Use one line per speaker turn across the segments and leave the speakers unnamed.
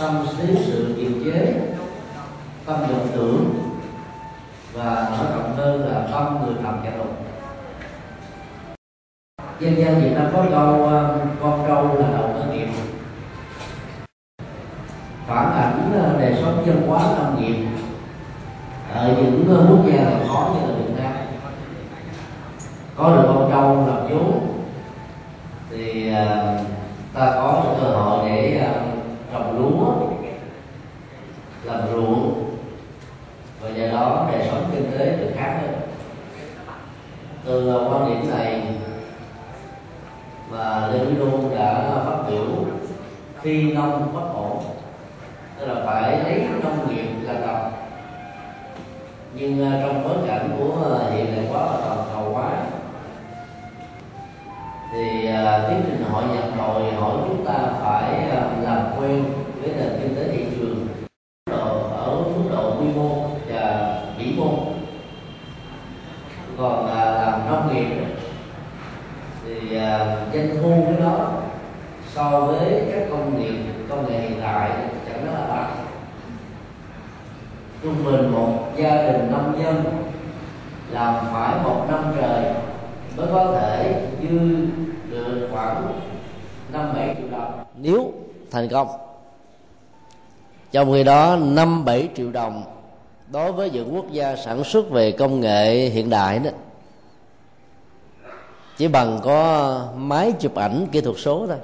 tâm lý sự kiềm chế, tâm vọng tưởng, và nói rộng hơn là tâm người phạm kẻ lục. Dân gian Việt Nam có câu um, con trâu là đầu cơ nghiệp. Phản ảnh đề đời sống văn hóa nông nghiệp ở những uh, quốc gia là khó như là Việt Nam. Có được con trâu làm vốn thì uh, ta có cơ hội để um, trồng lúa làm ruộng. Và do đó đời sống kinh tế được khác hơn từ quan điểm này mà Lê Quý Đôn đã phát biểu, phi nông bất ổn. Tức là phải lấy nông nghiệp là đầu nhưng à, trong bối cảnh của à, hiện đại hóa và toàn cầu hóa thì uh, tiến trình hội nhập đòi hỏi chúng ta phải uh, làm quen với nền kinh tế thị trường ở mức độ quy mô và vĩ mô. Còn uh, làm nông nghiệp thì uh, doanh thu với đó so với các công nghiệp công nghệ hiện đại chẳng nó là bằng trung bình một gia đình nông dân làm phải một năm trời mới có thể dư năm bảy triệu đồng. Nếu thành công, trong khi đó năm bảy triệu đồng đối với những quốc gia sản xuất về công nghệ hiện đại đó, chỉ bằng có máy chụp ảnh kỹ thuật số thôi.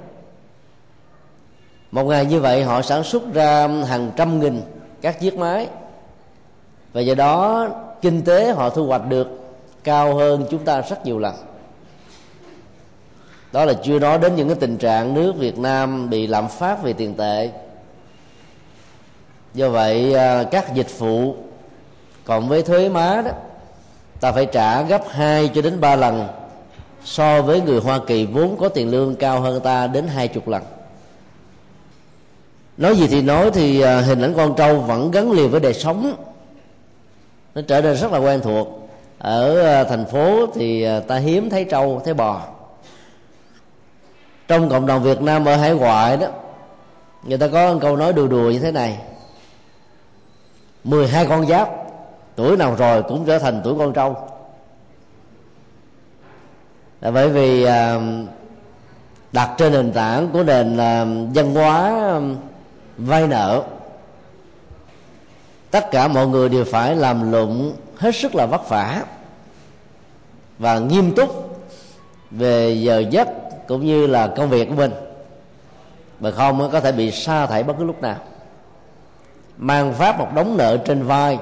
Một ngày như vậy họ sản xuất ra hàng trăm nghìn các chiếc máy. Và do đó kinh tế họ thu hoạch được cao hơn chúng ta rất nhiều lần đó là chưa nói đến những cái tình trạng nước Việt Nam bị lạm phát về tiền tệ. Do vậy à, các dịch vụ cộng với thuế má đó, ta phải trả gấp 2 cho đến 3 lần so với người Hoa Kỳ vốn có tiền lương cao hơn ta đến hai chục lần. Nói gì thì nói thì à, hình ảnh con trâu vẫn gắn liền với đời sống. Nó trở nên rất là quen thuộc. Ở à, thành phố thì ta hiếm thấy trâu, thấy bò trong cộng đồng Việt Nam ở hải ngoại đó, người ta có một câu nói đùa đùa như thế này. 12 con giáp, tuổi nào rồi cũng trở thành tuổi con trâu. Là bởi vì à, đặt trên nền tảng của nền à, văn hóa à, vay nợ, tất cả mọi người đều phải làm lụng hết sức là vất vả và nghiêm túc về giờ giấc cũng như là công việc của mình. Mà không có thể bị sa thải bất cứ lúc nào. Mang pháp một đống nợ trên vai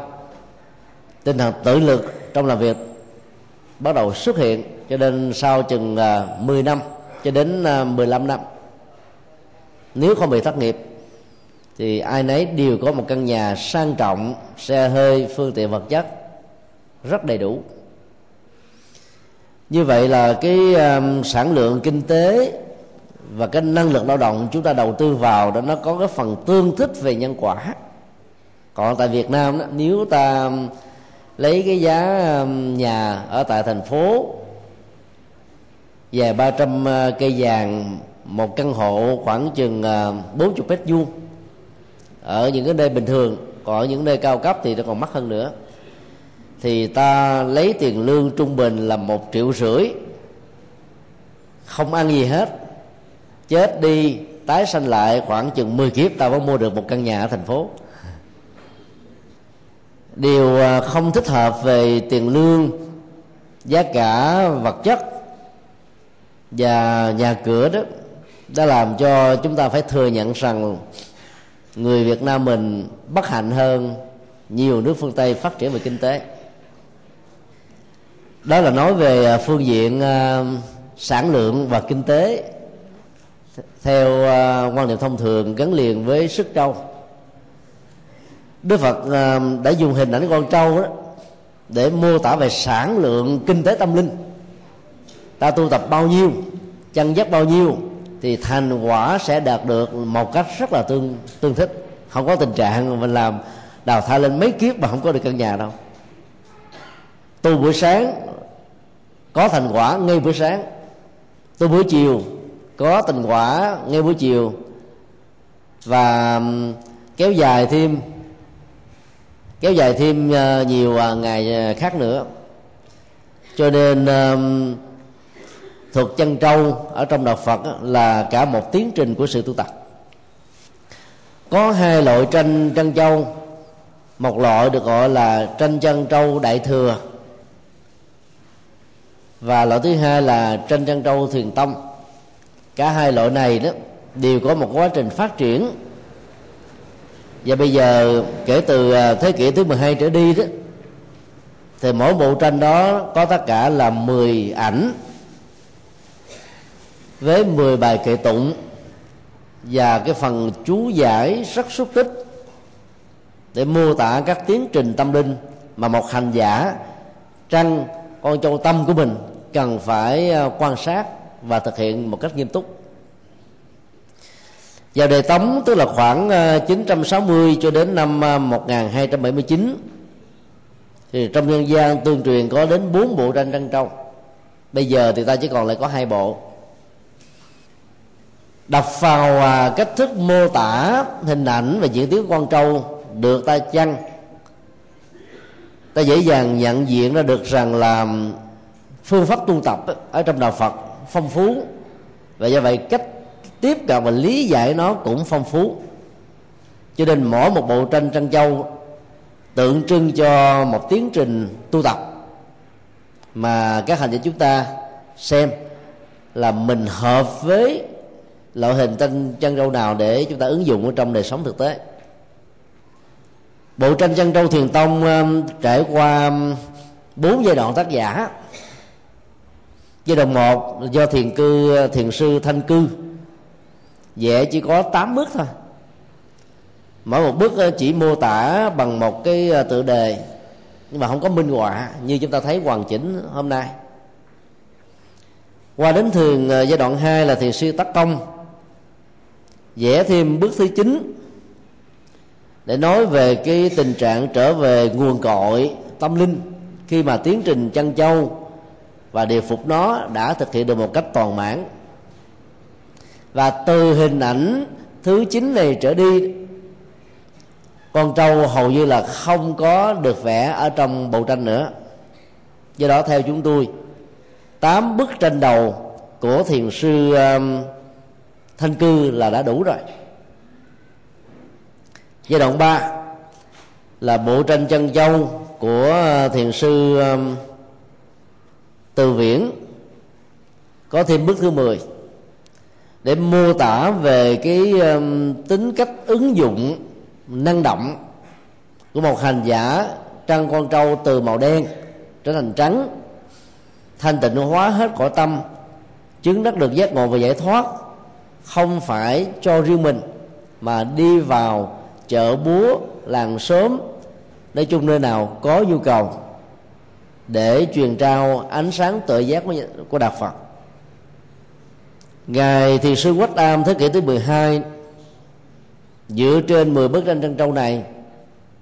tinh thần tự lực trong làm việc bắt đầu xuất hiện cho nên sau chừng à, uh, 10 năm cho đến à, uh, 15 năm. Nếu không bị thất nghiệp thì ai nấy đều có một căn nhà sang trọng xe hơi phương tiện vật chất rất đầy đủ như vậy là cái um, sản lượng kinh tế và cái năng lực lao động chúng ta đầu tư vào đó nó có cái phần tương thích về nhân quả. Còn tại Việt Nam đó, nếu ta lấy cái giá nhà ở tại thành phố về 300 ờ, cây vàng một căn hộ khoảng chừng ờ, 40 mét vuông ở những cái nơi bình thường còn ở những nơi cao cấp thì nó còn mắc hơn nữa thì ta lấy tiền lương trung bình là một triệu rưỡi. Không ăn gì hết. Chết đi, tái sanh lại khoảng chừng 10 kiếp, ta mới mua được một căn nhà ở thành phố. Điều à, không thích hợp về tiền lương, giá cả, vật chất và nhà cửa đó, đã làm cho chúng ta phải thừa nhận rằng người Việt Nam mình bất hạnh hơn nhiều nước phương Tây phát triển về kinh tế đó là nói về à, phương diện à, sản lượng và kinh tế. Theo à, quan niệm thông thường, gắn liền với sức trâu. Đức Phật đã dùng hình ảnh con trâu đó để mô tả về sản lượng kinh tế tâm linh. Ta tu tập bao nhiêu chân dắt bao nhiêu, thì thành quả sẽ đạt được một cách rất là tương tương thích. Không có tình trạng mình làm đào thai lên mấy kiếp mà không có được căn nhà đâu tu buổi sáng có thành quả ngay buổi sáng. Tu buổi chiều có thành quả ngay buổi chiều. Và kéo dài thêm, kéo dài thêm ờ, nhiều à, ngày ờ, khác nữa. Cho nên thuật chân trâu ở trong đạo Phật là cả một tiến trình của sự tu tập. Có hai loại tranh chân châu một loại được gọi là tranh chân trâu đại thừa và loại thứ hai là tranh chân trâu thiền tông. Cả hai loại này đó đều có một quá trình phát triển. Và bây giờ kể từ à, thế kỷ thứ 12 trở đi đó, thì mỗi bộ tranh đó có tất cả là 10 ảnh với 10 bài kệ tụng và cái phần chú giải rất xúc tích để mô tả các tiến trình tâm linh mà một hành giả trăng con châu tâm của mình cần phải ờ, quan sát và thực hiện một cách nghiêm túc. Vào đời Tống, tức là khoảng ờ, 960 cho đến năm ờ, 1279 thì trong nhân gian tương truyền có đến bốn bộ tranh trân trâu bây giờ thì ta chỉ còn lại có hai bộ. Đọc vào cách thức mô tả hình ảnh và diễn tiến con trâu được ta chăng? Ta dễ dàng nhận diện ra được rằng là phương pháp tu tập ở trong đạo Phật phong phú. Và do vậy cách tiếp cận và lý giải nó cũng phong phú. Cho nên mỗi một bộ tranh trân châu tượng trưng cho một tiến trình tu tập mà các hành giả chúng ta xem là mình hợp với loại hình tranh chân râu nào để chúng ta ứng dụng ở trong đời sống thực tế. Bộ tranh chân râu thiền tông um, trải qua um, bốn giai đoạn tác giả giai đoạn một do thiền cư, thiền sư thanh cư. Vẽ chỉ có 8 bước thôi. Mỗi một bước ờ, chỉ mô tả bằng một cái tự tựa đề. Nhưng mà không có minh họa, như chúng ta thấy hoàn chỉnh hôm nay. Qua đến thường ờ, giai đoạn 2 là thiền sư tắc công. Vẽ thêm bước thứ chín để nói về cái tình trạng trở về nguồn cội tâm linh khi mà tiến trình chăn châu và điều phục nó đã thực hiện được một cách toàn mãn. Và từ hình ảnh thứ chín này trở đi con trâu hầu như là không có được vẽ ở trong bộ tranh nữa. Do đó theo chúng tôi tám bức tranh đầu của thiền sư um, thanh cư là đã đủ rồi. Giai đoạn 3 là bộ tranh chân châu của uh, thiền sư um, từ viễn có thêm bước thứ 10 để mô tả về cái um, tính cách ứng dụng năng động của một hành giả trăng con trâu từ màu đen trở thành trắng thanh tịnh hóa hết cõi tâm chứng đắc được giác ngộ và giải thoát không phải cho riêng mình mà đi vào chợ búa làng xóm nói chung nơi nào có nhu cầu để truyền trao ánh sáng tự giác của của đạo Phật. Ngài Thiền sư Quách Am thế kỷ thứ 12 Dựa trên 10 bức tranh trân châu này,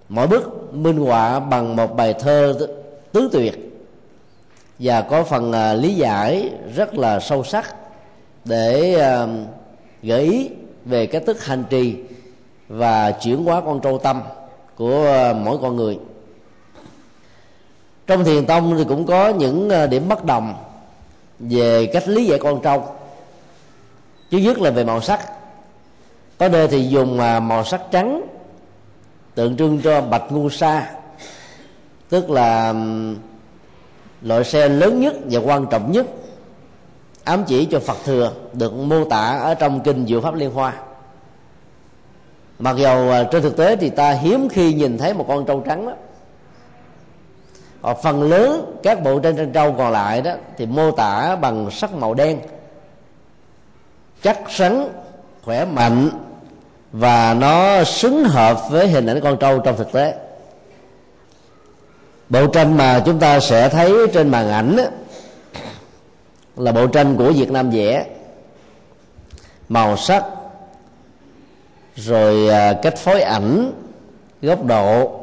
Mỗi bức minh họa bằng một bài thơ tứ tuyệt, Và có phần à, lý giải rất là sâu sắc Để à, gợi ý về cái thức hành trì Và chuyển hóa con trâu tâm của à, mỗi con người trong thiền tông thì cũng có những ờ, điểm bất đồng về cách lý giải con trâu chứ nhất là về màu sắc. Có nơi thì dùng à, màu sắc trắng, tượng trưng cho bạch ngu sa. Tức là loại xe lớn nhất và quan trọng nhất, ám chỉ cho phật thừa được mô tả ở trong kinh diệu pháp liên hoa. Mặc dầu à, trên thực tế thì ta hiếm khi nhìn thấy một con trâu trắng đó. Ờ, phần lớn các bộ trên trân trâu còn lại đó thì mô tả bằng sắc màu đen. Chắc rắn khỏe mạnh và nó xứng hợp với hình ảnh con trâu trong thực tế. Bộ tranh mà chúng ta sẽ thấy trên màn ảnh là bộ tranh của Việt Nam vẽ. Màu sắc, rồi à, cách phối ảnh, góc độ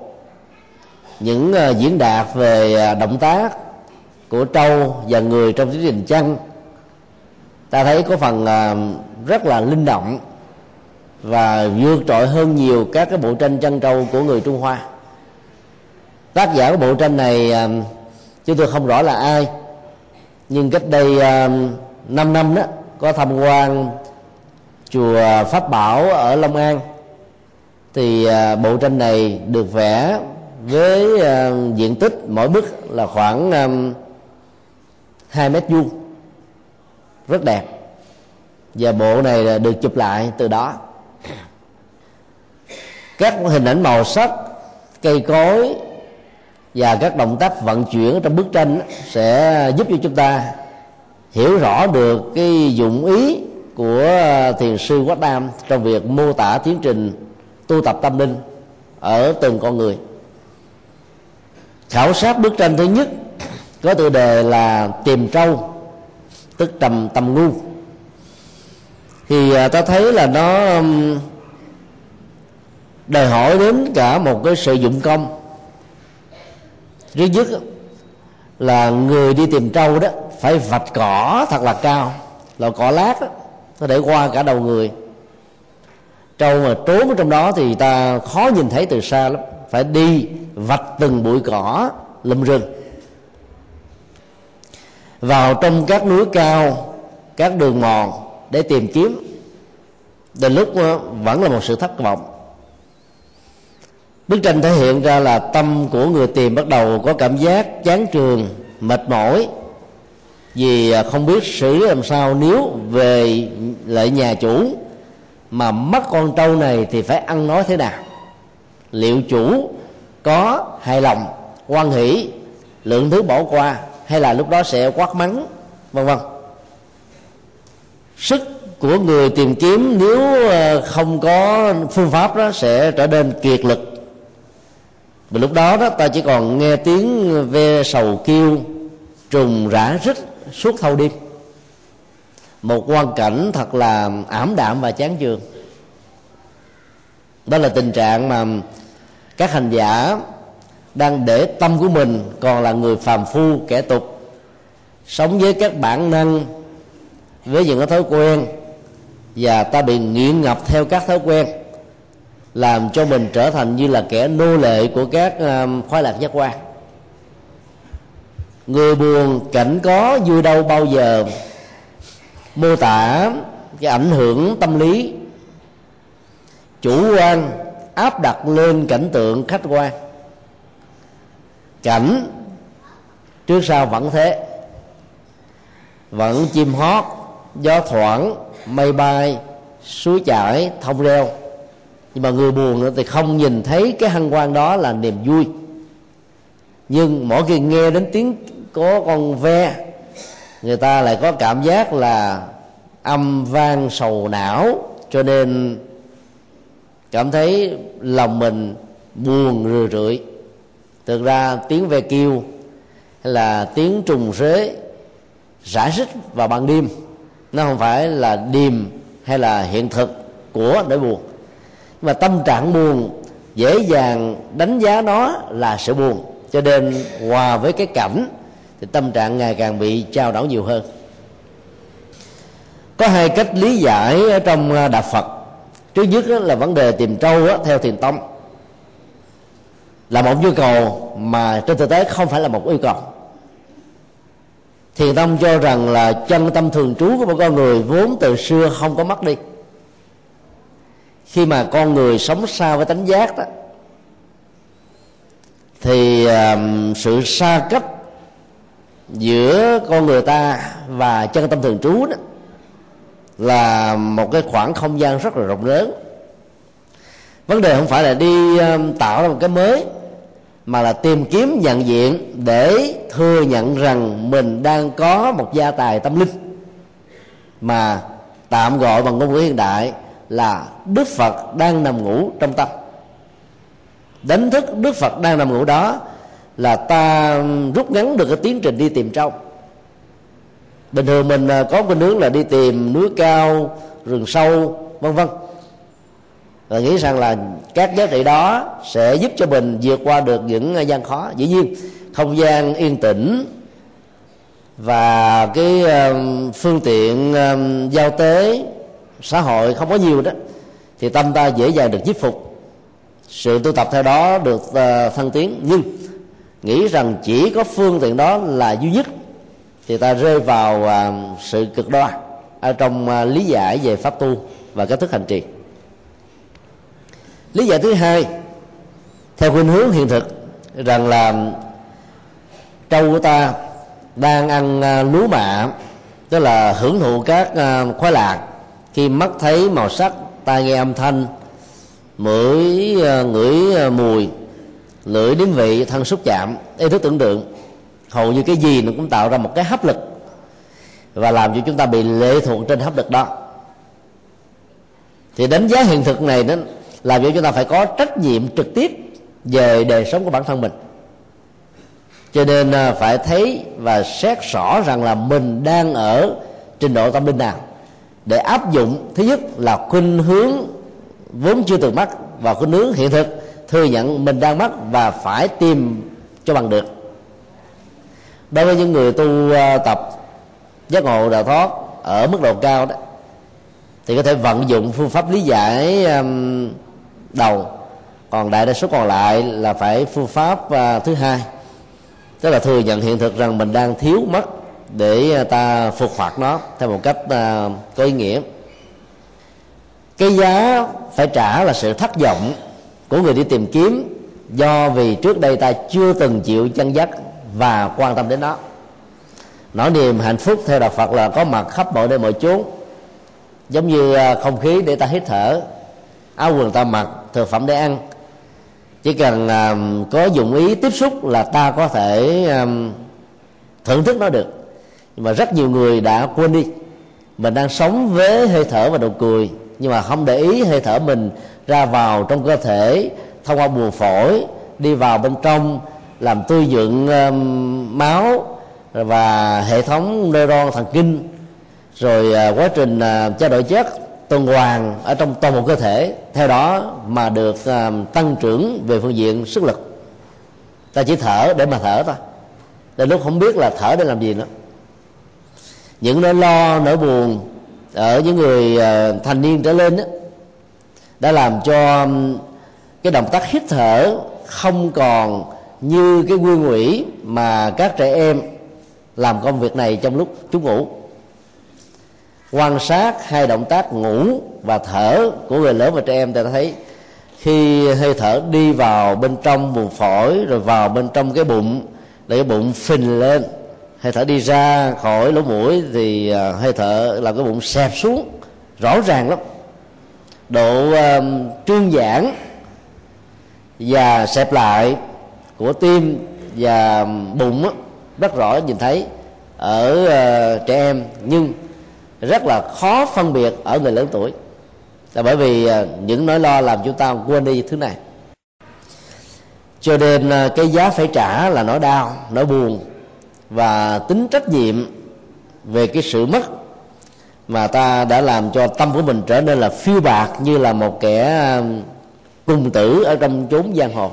những ờ, diễn đạt về ờ, động tác của trâu và người trong tiến trình chăn, ta thấy có phần ờ, rất là linh động và vượt trội hơn nhiều các cái bộ tranh chân trâu của người Trung Hoa. Tác giả của bộ tranh này chúng tôi không rõ là ai, nhưng cách đây 5 năm đó, có tham quan chùa Pháp Bảo ở Long An. Thì bộ tranh này được vẽ với uh, diện tích mỗi bức là khoảng ờ, um, 2 mét vuông. Rất đẹp. Và bộ này là được chụp lại từ đó. Các hình ảnh màu sắc cây cối và các động tác vận chuyển trong bức tranh sẽ giúp cho chúng ta hiểu rõ được cái dụng ý của ờ, thiền sư Quách Đam trong việc mô tả tiến trình tu tập tâm linh ở từng con người khảo sát bức tranh thứ nhất có tựa đề là tìm trâu tức trầm tầm ngu. Thì à, ta thấy là nó đòi hỏi đến cả một cái sự dụng công. Thứ nhất là người đi tìm trâu đó phải vạch cỏ thật là cao là cỏ lát đó, nó để qua cả đầu người. Trâu mà trốn ở trong đó thì ta khó nhìn thấy từ xa lắm phải đi vạch từng bụi cỏ lùm rừng. Vào trong các núi cao, các đường mòn để tìm kiếm, đến lúc ờ, vẫn là một sự thất vọng. Bức tranh thể hiện ra là tâm của người tìm bắt đầu có cảm giác chán trường, mệt mỏi, vì ờ, không biết xử làm sao nếu về lại nhà chủ mà mất con trâu này thì phải ăn nói thế nào liệu chủ có hài lòng quan hỷ, lượng thứ bỏ qua, hay là lúc đó sẽ quát mắng, vân vân? Sức của người tìm kiếm nếu ờ, không có phương pháp đó sẽ trở nên kiệt lực. Và lúc đó đó, ta chỉ còn nghe tiếng ve sầu kêu, trùng rã rít suốt thâu đêm. Một quan cảnh thật là ảm đạm và chán chường đó là tình trạng mà các hành giả đang để tâm của mình còn là người phàm phu, kẻ tục. Sống với các bản năng, với những cái thói quen, và ta bị nghiện ngập theo các thói quen, làm cho mình trở thành như là kẻ nô lệ của các um, khoái lạc giác quan. Người buồn cảnh có vui đâu bao giờ mô tả cái ảnh hưởng tâm lý chủ quan, áp đặt lên cảnh tượng khách quan. Cảnh, trước sau vẫn thế. Vẫn chim hót, gió thoảng, mây bay, suối chảy, thông reo. Nhưng mà người buồn thì không nhìn thấy cái hăng quan đó là niềm vui. Nhưng mỗi khi nghe đến tiếng có con ve, người ta lại có cảm giác là âm vang sầu não. Cho nên cảm thấy lòng mình buồn rười rượi. Thực ra tiếng ve kêu hay là tiếng trùng rế rã rít vào ban đêm. Nó không phải là điềm hay là hiện thực của nỗi buồn. Mà tâm trạng buồn dễ dàng đánh giá nó là sự buồn. Cho nên hòa với cái cảnh thì tâm trạng ngày càng bị trao đảo nhiều hơn. Có hai cách lý giải ở trong à, đạo phật trước nhất là vấn đề tìm trâu theo thiền tông. Là một nhu cầu mà trên thực tế không phải là một yêu cầu. Thiền tông cho rằng là chân tâm thường trú của một con người vốn từ xưa không có mất đi. Khi mà con người sống xa với tánh giác đó thì um, sự xa cách giữa con người ta và chân tâm thường trú đó là một cái khoảng không gian rất là rộng lớn. Vấn đề không phải là đi um, tạo ra một cái mới, mà là tìm kiếm nhận diện để thừa nhận rằng mình đang có một gia tài tâm linh. Mà tạm gọi bằng ngôn ngữ hiện đại là đức phật đang nằm ngủ trong tâm. Đánh thức đức phật đang nằm ngủ đó là ta um, rút ngắn được cái tiến trình đi tìm trong bình thường mình à, có cái hướng là đi tìm núi cao, rừng sâu, vân vân. Và nghĩ rằng là các giá trị đó sẽ giúp cho mình vượt qua được những à, gian khó. Dĩ nhiên, không gian yên tĩnh và cái à, phương tiện giao tế, xã hội không có nhiều đó, thì tâm ta dễ dàng được giúp phục. Sự tu tập theo đó được thăng tiến. Nhưng, nghĩ rằng chỉ có phương tiện đó là duy nhất thì ta rơi vào uh, sự cực đoan ở trong uh, lý giải về pháp tu và cách thức hành trì. Lý giải thứ hai theo khuynh hướng hiện thực rằng là trâu của ta đang ăn uh, lúa mạ tức là hưởng thụ các uh, khoái lạc. Khi mắt thấy màu sắc tai nghe âm thanh mũi uh, ngửi uh, mùi lưỡi đến vị thân xúc chạm ý thức tưởng tượng hầu như cái gì nó cũng tạo ra một cái hấp lực và làm cho chúng ta bị lệ thuộc trên hấp lực đó. Thì đánh giá hiện thực này nó làm cho chúng ta phải có trách nhiệm trực tiếp về đời sống của bản thân mình. Cho nên à, phải thấy và xét rõ rằng là mình đang ở trình độ tâm linh nào. Để áp dụng, thứ nhất là khuynh hướng vốn chưa từng mắc và khuynh hướng hiện thực, thừa nhận mình đang mắc và phải tìm cho bằng được đối với những người tu à, tập giác ngộ đạo thoát ở mức độ cao đó, thì có thể vận dụng phương pháp lý giải đầu. Còn đại đa số còn lại là phải phương pháp à, thứ hai. Tức là thừa nhận hiện thực rằng mình đang thiếu mất để à, ta phục hoạt nó theo một cách có ý nghĩa. Cái giá phải trả là sự thất vọng của người đi tìm kiếm do vì trước đây ta chưa từng chịu chân dắt và quan tâm đến nó. Nỗi niềm hạnh phúc theo đạo phật là có mặt khắp mọi nơi mọi chốn giống như à, không khí để ta hít thở áo quần ta mặc thực phẩm để ăn. Chỉ cần um, có dụng ý tiếp xúc là ta có thể um, thưởng thức nó được. Nhưng mà rất nhiều người đã quên đi mình đang sống với hơi thở và nụ cười nhưng mà không để ý hơi thở mình ra vào trong cơ thể thông qua buồng phổi đi vào bên trong làm tươi dựng um, máu và hệ thống neuron thần kinh rồi uh, quá trình uh, trao đổi chất tuần hoàn ở trong toàn bộ cơ thể. Theo đó mà được uh, tăng trưởng về phương diện sức lực. Ta chỉ thở để mà thở thôi. Đến lúc không biết là thở để làm gì nữa. Những nỗi lo nỗi buồn ở những người uh, thành niên trở lên đó, đã làm cho um, cái động tác hít thở không còn như cái nguyên ủy mà các trẻ em làm công việc này trong lúc chúng ngủ. Quan sát hai động tác ngủ và thở của người lớn và trẻ em ta thấy khi hơi thở đi vào bên trong buồng phổi rồi vào bên trong cái bụng để cái bụng phình lên. Hơi thở đi ra khỏi lỗ mũi thì à, hơi thở làm cái bụng xẹp xuống rõ ràng lắm. Độ um, trương giãn và xẹp lại của tim và bụng rất rõ nhìn thấy ở uh, trẻ em. Nhưng rất là khó phân biệt ở người lớn tuổi. Là bởi vì uh, những nỗi lo làm chúng ta quên đi thứ này. Cho nên uh, cái giá phải trả là nỗi đau nỗi buồn và tính trách nhiệm về cái sự mất mà ta đã làm cho tâm của mình trở nên là phiêu bạc như là một kẻ cùng tử ở trong chốn giang hồ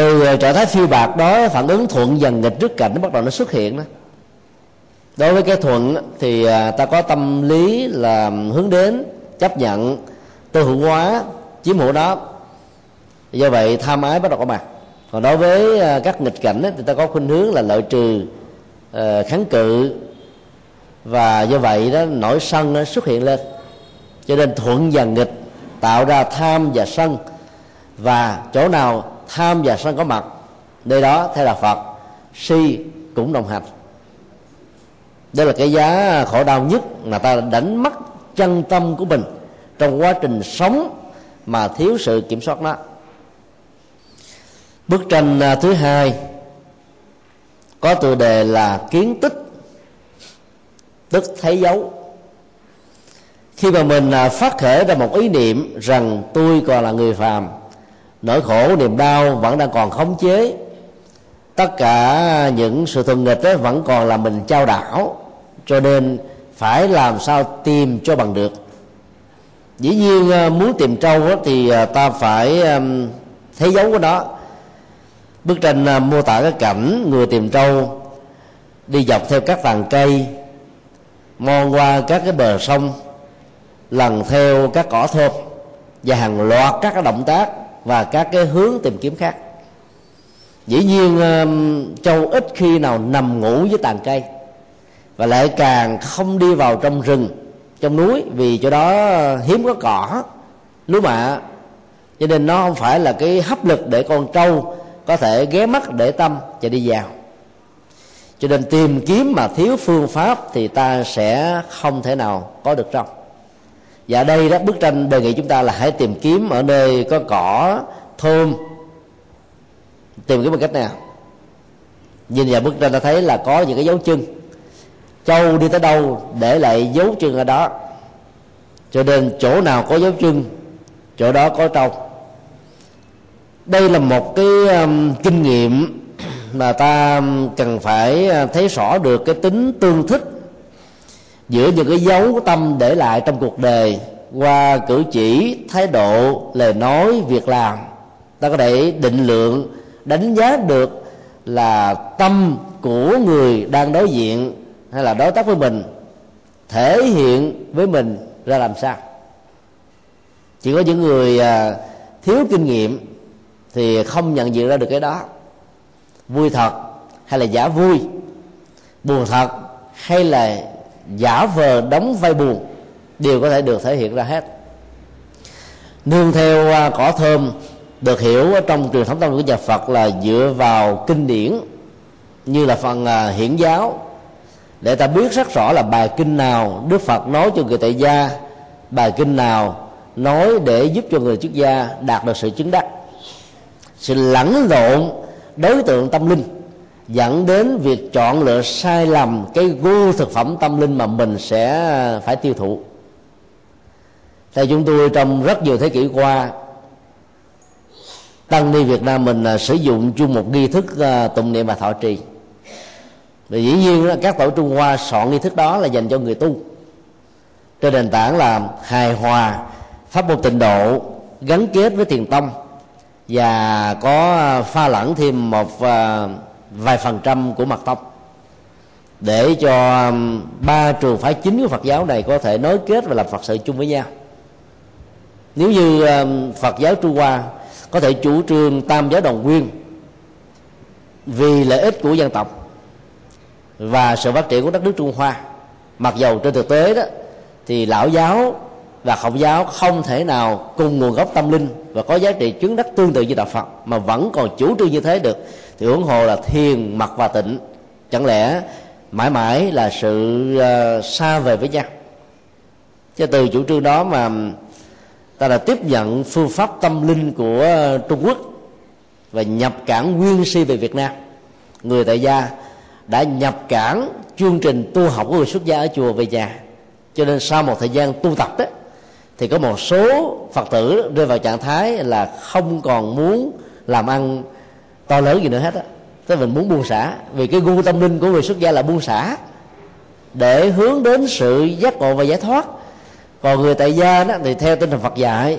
từ ờ, trạng thái phiêu bạc đó, phản ứng thuận dần nghịch trước cảnh nó bắt đầu nó xuất hiện đó. Đối với cái thuận thì ờ, ta có tâm lý là hướng đến chấp nhận tư hữu hóa, chiếm hữu đó. Do vậy, tham ái bắt đầu có mặt. Còn đối với ờ, các nghịch cảnh thì ta có khuynh hướng là lợi trừ kháng cự. Và do vậy đó nỗi sân nó xuất hiện lên. Cho nên thuận và nghịch tạo ra tham và sân. Và chỗ nào tham và sân có mặt. Nơi đó theo là phật, si cũng đồng hành. Đây là cái giá khổ đau nhất mà ta đánh mất chân tâm của mình trong quá trình sống mà thiếu sự kiểm soát nó. Bức tranh à, thứ hai có tựa đề là kiến tích, tức thấy dấu. Khi mà mình à, phát khởi ra một ý niệm rằng tôi còn là người phàm nỗi khổ, niềm đau vẫn đang còn khống chế. Tất cả những sự thuận nghịch ấy vẫn còn là mình trao đảo, cho nên phải làm sao tìm cho bằng được. Dĩ nhiên à, muốn tìm trâu thì à, ta phải thấy dấu của nó. Bức tranh à, mô tả cái cảnh người tìm trâu đi dọc theo các tàn cây mon qua các cái bờ sông lần theo các cỏ thơm và hàng loạt các cái động tác và các cái hướng tìm kiếm khác. Dĩ nhiên um, châu ít khi nào nằm ngủ với tàn cây và lại càng không đi vào trong rừng, trong núi vì chỗ đó hiếm có cỏ, lúa mạ. Cho nên nó không phải là cái hấp lực để con trâu có thể ghé mắt để tâm và đi vào. Cho nên tìm kiếm mà thiếu phương pháp thì ta sẽ không thể nào có được trong và đây đó bức tranh đề nghị chúng ta là hãy tìm kiếm ở nơi có cỏ thơm tìm kiếm một cách nào? Nhìn vào bức tranh ta thấy là có những cái dấu chân. Châu đi tới đâu để lại dấu chân ở đó. Cho nên chỗ nào có dấu chân chỗ đó có trâu. Đây là một cái um, kinh nghiệm mà ta um, cần phải uh, thấy rõ được cái tính tương thích giữa những cái dấu tâm để lại trong cuộc đời. Qua cử chỉ, thái độ, lời nói, việc làm. Ta có thể định lượng, đánh giá được là tâm của người đang đối diện hay là đối tác với mình, thể hiện với mình ra làm sao. Chỉ có những người à, thiếu kinh nghiệm thì không nhận diện ra được cái đó. Vui thật hay là giả vui? Buồn thật hay là giả vờ đóng vai buồn đều có thể được thể hiện ra hết. Nương theo à, cỏ thơm, được hiểu trong truyền thống tâm của nhà Phật là dựa vào kinh điển như là phần à, hiển giáo. Để ta biết rất rõ là bài kinh nào Đức Phật nói cho người tại gia, bài kinh nào nói để giúp cho người xuất gia đạt được sự chứng đắc. Sự lẫn lộn đối tượng tâm linh dẫn đến việc chọn lựa sai lầm cái gu thực phẩm tâm linh mà mình sẽ ờ, phải tiêu thụ. Theo chúng tôi trong rất nhiều thế kỷ qua, tăng ni Việt Nam mình ờ, sử dụng chung một nghi thức ờ, tụng niệm và thọ trì. Và dĩ nhiên các tổ Trung Hoa soạn nghi thức đó là dành cho người tu. Trên nền tảng là hài hòa pháp môn tịnh độ gắn kết với thiền tông và có pha lẫn thêm một vài phần trăm của mặt tông. Để cho um, ba trường phái chính của Phật giáo này có thể nối kết và làm Phật sự chung với nhau. Nếu như um, Phật giáo Trung Hoa có thể chủ trương tam giáo đồng nguyên vì lợi ích của dân tộc và sự phát triển của đất nước Trung Hoa, mặc dầu trên thực tế đó, thì lão giáo và khổng giáo không thể nào cùng nguồn gốc tâm linh và có giá trị chứng đắc tương tự như đạo phật mà vẫn còn chủ trương như thế được. Thì ủng hộ là thiền mặt và tịnh chẳng lẽ mãi mãi là sự uh, xa về với nhau? Cho từ chủ trương đó mà ta đã tiếp nhận phương pháp tâm linh của trung quốc và nhập cảng nguyên si về việt nam. Người tại gia đã nhập cảng chương trình tu học của người xuất gia ở chùa về nhà. Cho nên sau một thời gian tu tập đó thì có một số phật tử rơi vào trạng thái là không còn muốn làm ăn to lớn gì nữa hết á. Tức mình muốn buông xả. Vì cái gu tâm linh của người xuất gia là buông xả. Để hướng đến sự giác ngộ và giải thoát. Còn người tại gia đó, thì theo tinh thần Phật dạy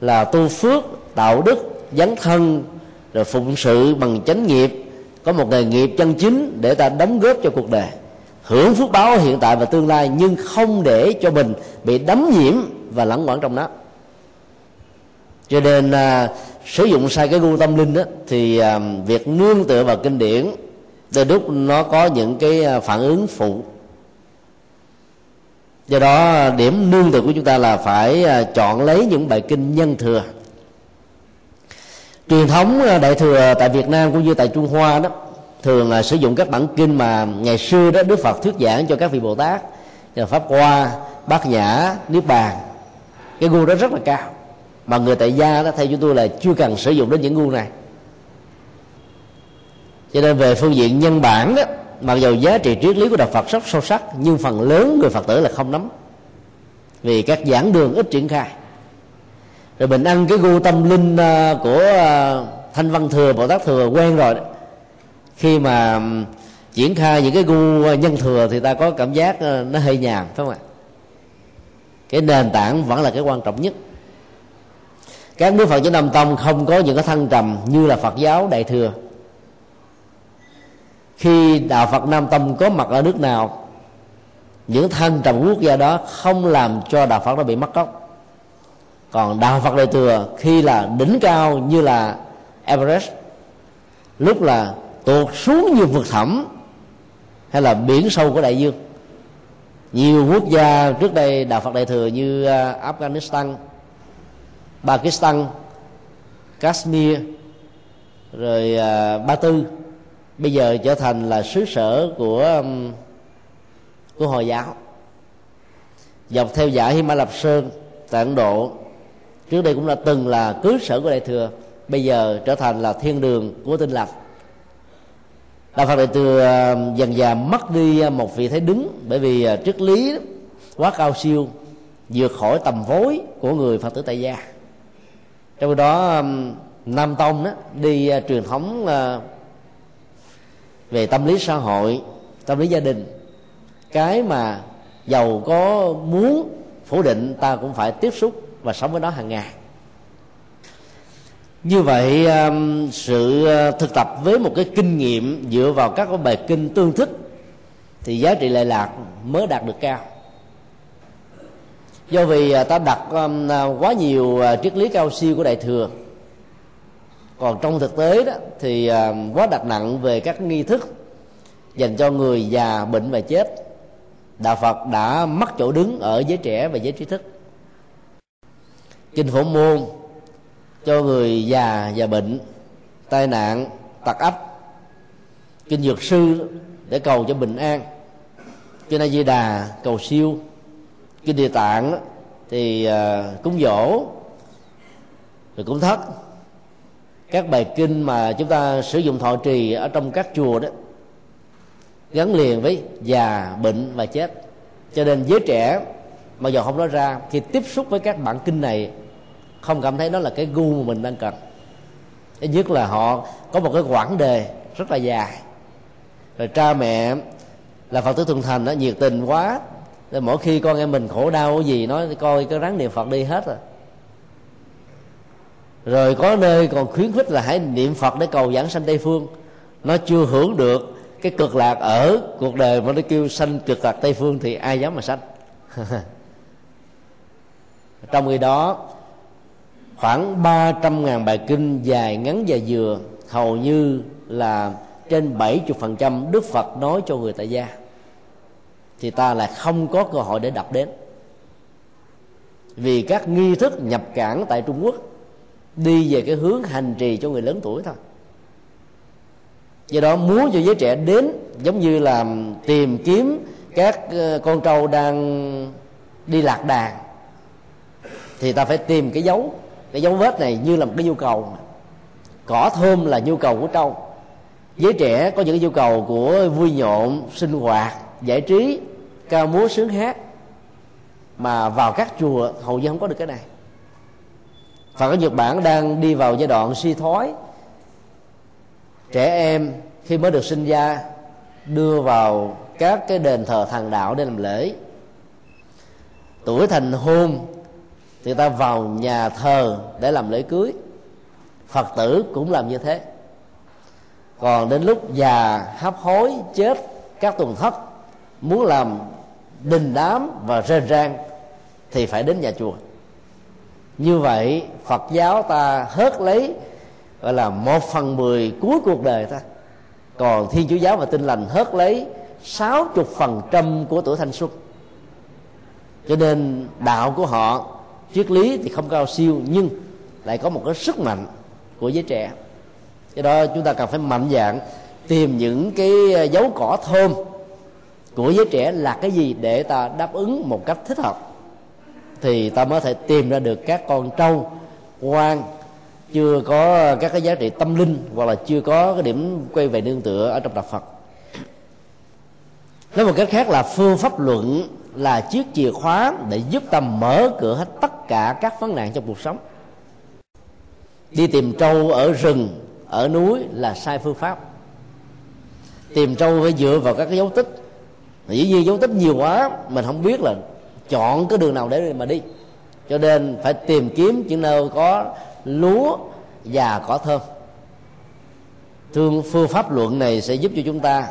là tu phước, đạo đức, dấn thân, rồi phụng sự bằng chánh nghiệp. Có một nghề nghiệp chân chính để ta đóng góp cho cuộc đời hưởng phước báo hiện tại và tương lai nhưng không để cho mình bị đấm nhiễm và lẫn quẩn trong đó cho nên à, sử dụng sai cái gu tâm linh đó thì à, việc nương tựa vào kinh điển đôi lúc nó có những cái à, phản ứng phụ. Do đó điểm nương tựa của chúng ta là phải à, chọn lấy những bài kinh nhân thừa. Truyền thống à, đại thừa tại Việt Nam cũng như tại Trung Hoa đó thường là sử dụng các bản kinh mà ngày xưa đó Đức Phật thuyết giảng cho các vị Bồ Tát là pháp hoa, bát nhã, niết bàn. Cái gu đó rất là cao. Mà người tại gia đó, theo chúng tôi là chưa cần sử dụng đến những gu này. Cho nên về phương diện nhân bản đó, mặc dù giá trị triết lý của đạo Phật rất sâu sắc, nhưng phần lớn người Phật tử là không nắm. Vì các giảng đường ít triển khai. Rồi mình ăn cái gu tâm linh à, của à, thanh văn thừa, bồ tát thừa quen rồi đó khi mà triển khai những cái gu ờ, nhân thừa thì ta có cảm giác ờ, nó hơi nhàm, phải không ạ? Cái nền tảng vẫn là cái quan trọng nhất. Các nước phật giáo nam tông không có những cái thăng trầm như là phật giáo đại thừa. Khi đạo phật nam tông có mặt ở nước nào, những thăng trầm quốc gia đó không làm cho đạo phật nó bị mất gốc. Còn đạo phật đại thừa khi là đỉnh cao như là everest, lúc là tuột xuống như vực thẳm hay là biển sâu của đại dương. Nhiều quốc gia trước đây đạo phật đại thừa như à, afghanistan, pakistan, kashmir, rồi à, ba tư, bây giờ trở thành là xứ sở của của hồi giáo. Dọc theo dải Hy Lập Sơn, tại Ấn Độ, trước đây cũng là từng là cứ sở của đại thừa, bây giờ trở thành là thiên đường của tinh lành đạo phật đại từ à, dần dà mất đi à, một vị thế đứng. Bởi vì à, triết lý quá cao siêu, vượt khỏi tầm vối của người phật tử tại gia. Trong đó nam tông đó, đi truyền thống về tâm lý xã hội, tâm lý gia đình. Cái mà giàu có muốn phủ định, ta cũng phải tiếp xúc và sống với nó hàng ngày như vậy um, sự ờ, thực tập với một cái kinh nghiệm dựa vào các bài kinh tương thích thì giá trị lệ lạc mới đạt được cao. Do vì ờ, ta đặt um, ờ, quá nhiều triết lý cao siêu của đại thừa. Còn trong thực tế đó thì quá đặt nặng về các nghi thức dành cho người già, bệnh và chết. Đạo phật đã mất chỗ đứng ở giới trẻ và giới trí thức. Kinh phổ môn cho người già và bệnh tai nạn tật ách. Kinh dược sư để cầu cho bình an. Kinh a di đà cầu siêu. Kinh địa tạng thì à, cúng dỗ rồi cúng thất. Các bài kinh mà chúng ta sử dụng thọ trì ở trong các chùa đó, gắn liền với già, bệnh và chết. Cho nên giới trẻ mà giờ không nói ra, khi tiếp xúc với các bản kinh này không cảm thấy đó là cái gu mà mình đang cần. Thứ nhất là họ có một cái quãng đề rất là dài. Rồi cha mẹ là phật tử thuần thành đó, nhiệt tình quá. Rồi mỗi khi con em mình khổ đau cái gì, nói coi cái rắn niệm phật đi hết rồi. Rồi có nơi còn khuyến khích là hãy niệm phật để cầu giảng sanh tây phương. Nó chưa hưởng được cái cực lạc ở cuộc đời mà nó kêu sanh cực lạc tây phương thì ai dám mà sanh? Trong khi đó khoảng 300 ngàn bài kinh dài ngắn và vừa, hầu như là trên 70% Đức Phật nói cho người tại gia. Thì ta lại không có cơ hội để đọc đến. Vì các nghi thức nhập cảng tại trung quốc đi về cái hướng hành trì cho người lớn tuổi thôi. Do đó muốn cho giới trẻ đến giống như là tìm kiếm các ờ, con trâu đang đi lạc đàn. Thì ta phải tìm cái dấu cái dấu vết này như là một cái nhu cầu cỏ thơm là nhu cầu của trâu. Giới trẻ có những cái nhu cầu của vui nhộn, sinh hoạt, giải trí, ca múa sướng hát. Mà vào các chùa, hầu như không có được cái này. Phật ở Nhật Bản đang đi vào giai đoạn suy thoái. Trẻ em khi mới được sinh ra, đưa vào các cái đền thờ thần đạo để làm lễ. Tuổi thành hôn thì ta vào nhà thờ để làm lễ cưới. Phật tử cũng làm như thế. Còn đến lúc già, hấp hối, chết, các tuần thất, muốn làm đình đám và rền rang, thì phải đến nhà chùa. Như vậy, phật giáo ta hớt lấy, gọi là một phần mười cuối cuộc đời ta. Còn thiên chúa giáo và tinh lành hớt lấy sáu chục phần trăm của tuổi thanh xuân. Cho nên đạo của họ triết lý thì không cao siêu, nhưng lại có một cái sức mạnh của giới trẻ. Do đó chúng ta cần phải mạnh dạng tìm những cái dấu cỏ thơm của giới trẻ là cái gì để ta đáp ứng một cách thích hợp. Thì ta mới thể tìm ra được các con trâu, quan, chưa có các cái giá trị tâm linh, hoặc là chưa có cái điểm quay về nương tựa ở trong đạo Phật. Nói một cách khác là phương pháp luận là chiếc chìa khóa để giúp ta mở cửa hết tất cả các vấn nạn trong cuộc sống. Đi tìm trâu ở rừng, ở núi là sai phương pháp. Tìm trâu phải dựa vào các cái dấu tích. Dĩ nhiên dấu tích nhiều quá, mình không biết là chọn cái đường nào để mà đi. Cho nên phải tìm kiếm những nơi có lúa và cỏ thơm. Thương phương pháp luận này sẽ giúp cho chúng ta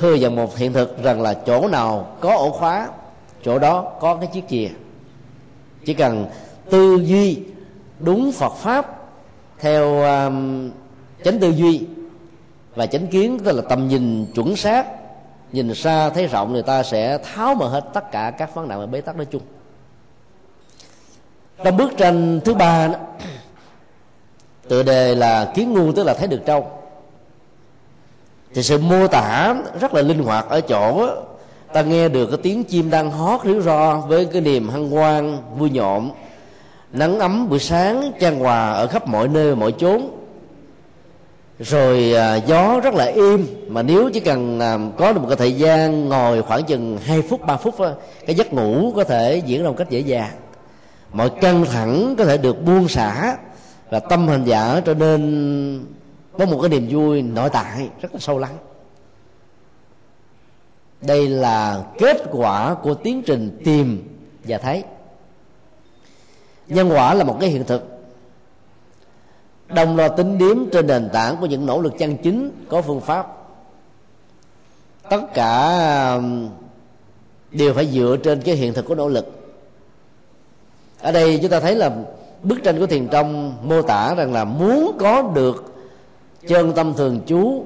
thừa nhận một hiện thực rằng là chỗ nào có ổ khóa chỗ đó có cái chiếc chìa. Chỉ cần tư duy đúng phật pháp theo um, chánh tư duy và chánh kiến tức là tầm nhìn chuẩn xác nhìn xa thấy rộng người ta sẽ tháo mở hết tất cả các vấn nạn và bế tắc nói chung. Trong bức tranh thứ ba đó, tựa đề là kiến ngu tức là thấy được trâu thì sự mô tả rất là linh hoạt ở chỗ ta nghe được cái tiếng chim đang hót ríu ro với cái niềm hân hoan vui nhộn. Nắng ấm buổi sáng trang hòa ở khắp mọi nơi mọi chốn. Rồi à, gió rất là im mà nếu chỉ cần à, có được một cái thời gian ngồi khoảng chừng 2 phút 3 phút á, cái giấc ngủ có thể diễn ra một cách dễ dàng. Mọi căng thẳng có thể được buông xả và tâm hành giả cho nên có một cái niềm vui nội tại rất là sâu lắng. Đây là kết quả của tiến trình tìm và thấy. Nhân quả là một cái hiện thực. Đồng loạt tính điếm trên nền tảng của những nỗ lực chân chính có phương pháp. Tất cả đều phải dựa trên cái hiện thực của nỗ lực. Ở đây chúng ta thấy là bức tranh của thiền trong mô tả rằng là muốn có được chân tâm thường chú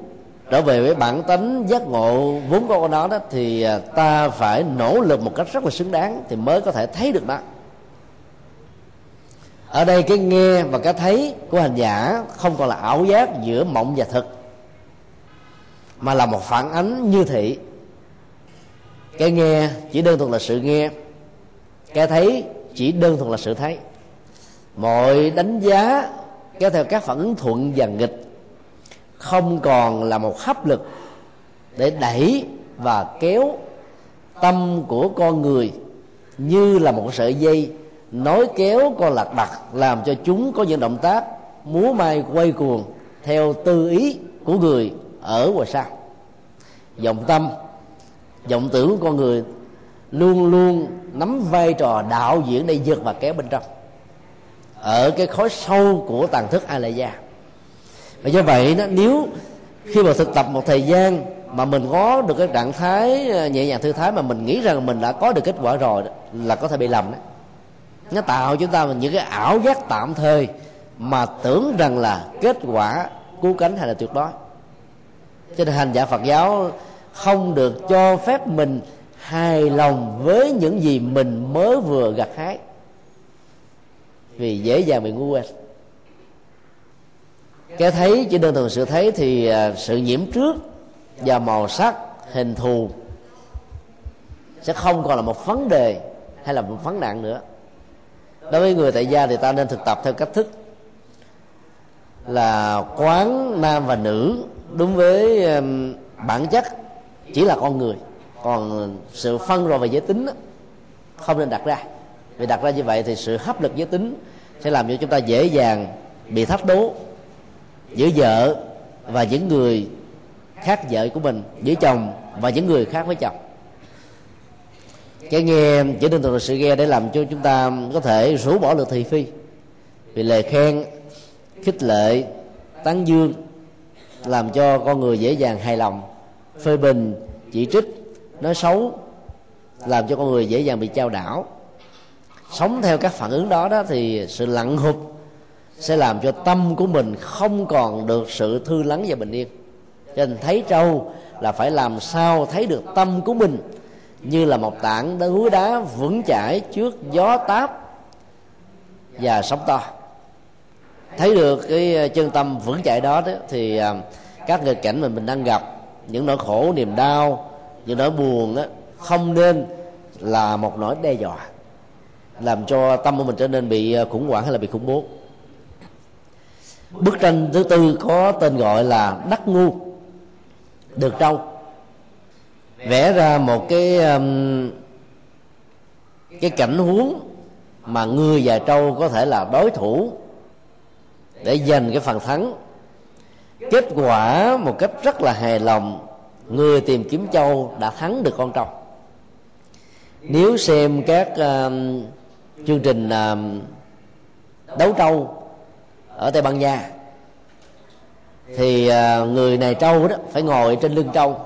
trở về với bản tánh giác ngộ vốn có của nó đó, thì à, ta phải nỗ lực một cách rất là xứng đáng thì mới có thể thấy được nó. Ở đây cái nghe và cái thấy của hành giả không còn là ảo giác giữa mộng và thực, mà là một phản ánh như thị. Cái nghe chỉ đơn thuần là sự nghe, cái thấy chỉ đơn thuần là sự thấy. Mọi đánh giá kéo theo các phản ứng thuận và nghịch không còn là một hấp lực để đẩy và kéo tâm của con người như là một sợi dây nối kéo con lạc đặt làm cho chúng có những động tác múa may quay cuồng theo tư ý của người ở ngoài xa vọng tâm, vọng tưởng của con người luôn luôn nắm vai trò đạo diễn để giật và kéo bên trong. Ở cái khối sâu của tàn thức a la gia và do vậy đó, nếu khi mà thực tập một thời gian mà mình có được cái trạng thái ờ, nhẹ nhàng thư thái mà mình nghĩ rằng mình đã có được kết quả rồi đó, là có thể bị lầm đó. Nó tạo chúng ta những cái ảo giác tạm thời mà tưởng rằng là kết quả cứu cánh hay là tuyệt đối. Cho nên hành giả phật giáo không được cho phép mình hài lòng với những gì mình mới vừa gặt hái. Vì dễ dàng bị ngu quên cái thấy chỉ đơn thuần sự thấy thì à, sự nhiễm trước và màu sắc, hình thù sẽ không còn là một vấn đề hay là một vấn nạn nữa. Đối với người tại gia thì ta nên thực tập theo cách thức là quán nam và nữ đúng với bản chất chỉ là con người. Còn sự phân rồi về giới tính không nên đặt ra. Vì đặt ra như vậy thì sự hấp lực giới tính sẽ làm cho chúng ta dễ dàng bị thách đố giữa vợ và những người khác vợ của mình, giữa chồng và những người khác với chồng. Cái nghe chỉ đơn thuần là sự nghe để làm cho chúng ta có thể rũ bỏ được thị phi. Vì lời khen, khích lệ, tán dương làm cho con người dễ dàng hài lòng, phê bình, chỉ trích, nói xấu, làm cho con người dễ dàng bị trao đảo. Sống theo các phản ứng đó đó thì sự lặng hụt sẽ làm cho tâm của mình không còn được sự thư lắng và bình yên. Cho nên thấy trâu là phải làm sao thấy được tâm của mình như là một tảng núi đá vững chãi trước gió táp và sóng to. Thấy được cái ờ, chân tâm vững chãi đó, đó thì ờ, các nghịch cảnh mà mình đang gặp những nỗi khổ niềm đau những nỗi buồn đó, không nên là một nỗi đe dọa làm cho tâm của mình trở nên bị ờ, khủng hoảng hay là bị khủng bố bức tranh thứ tư có tên gọi là đắc ngu được trâu vẽ ra một cái um, cái cảnh huống mà người và trâu có thể là đối thủ để giành cái phần thắng. Kết quả một cách rất là hài lòng người tìm kiếm châu đã thắng được con trâu. Nếu xem các uh, chương trình uh, đấu trâu ở tây ban nha. Thì à, người này trâu đó, phải ngồi trên lưng trâu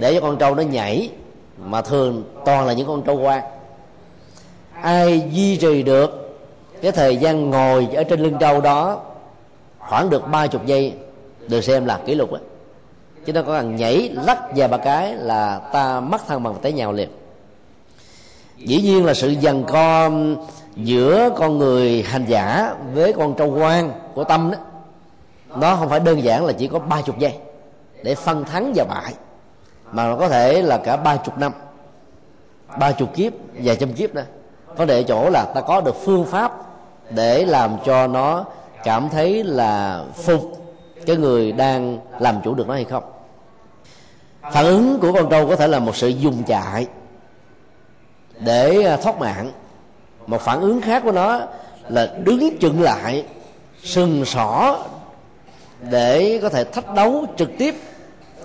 để cho con trâu nó nhảy, mà thường toàn là những con trâu quan ai duy trì được cái thời gian ngồi ở trên lưng trâu đó khoảng được ba chục giây, được xem là kỷ lục á. Chứ nó có cần nhảy lắc và ba cái là ta mất thăng bằng té nhào liền. Dĩ nhiên là sự dằn co giữa con người hành giả với con trâu quan của tâm đó, nó không phải đơn giản là chỉ có ba chục giây để phân thắng và bại, mà nó có thể là cả ba chục năm, ba chục kiếp, vài trăm kiếp nữa có để chỗ là ta có được phương pháp để làm cho nó cảm thấy là phục cái người đang làm chủ được nó hay không. Phản ứng của con trâu có thể là một sự dùng chạy để à, thoát mạng một phản ứng khác của nó là đứng chừng lại, sừng sỏ để có thể thách đấu trực tiếp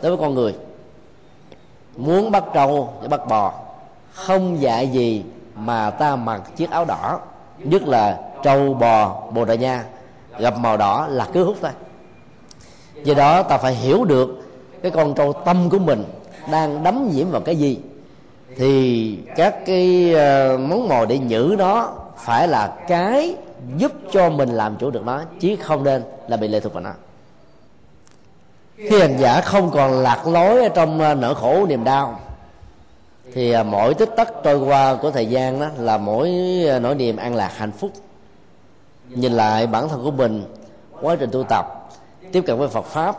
đối với con người. Muốn bắt trâu để bắt bò, không dạy gì mà ta mặc chiếc áo đỏ. Nhất là trâu bò bồ đà nha, gặp màu đỏ là cứ hút thôi. Do đó ta phải hiểu được cái con trâu tâm của mình đang đắm nhiễm vào cái gì thì các cái ờ, món mồi để nhử nó phải là cái giúp cho mình làm chủ được nó, chứ không nên là bị lệ thuộc vào nó. Khi hành giả không còn lạc lối ở trong ờ, nỗi khổ, niềm đau, thì ờ, mỗi tích tắc trôi qua của thời gian đó là mỗi nỗi niềm an lạc hạnh phúc. Nhìn lại bản thân của mình, quá trình tu tập, tiếp cận với Phật pháp,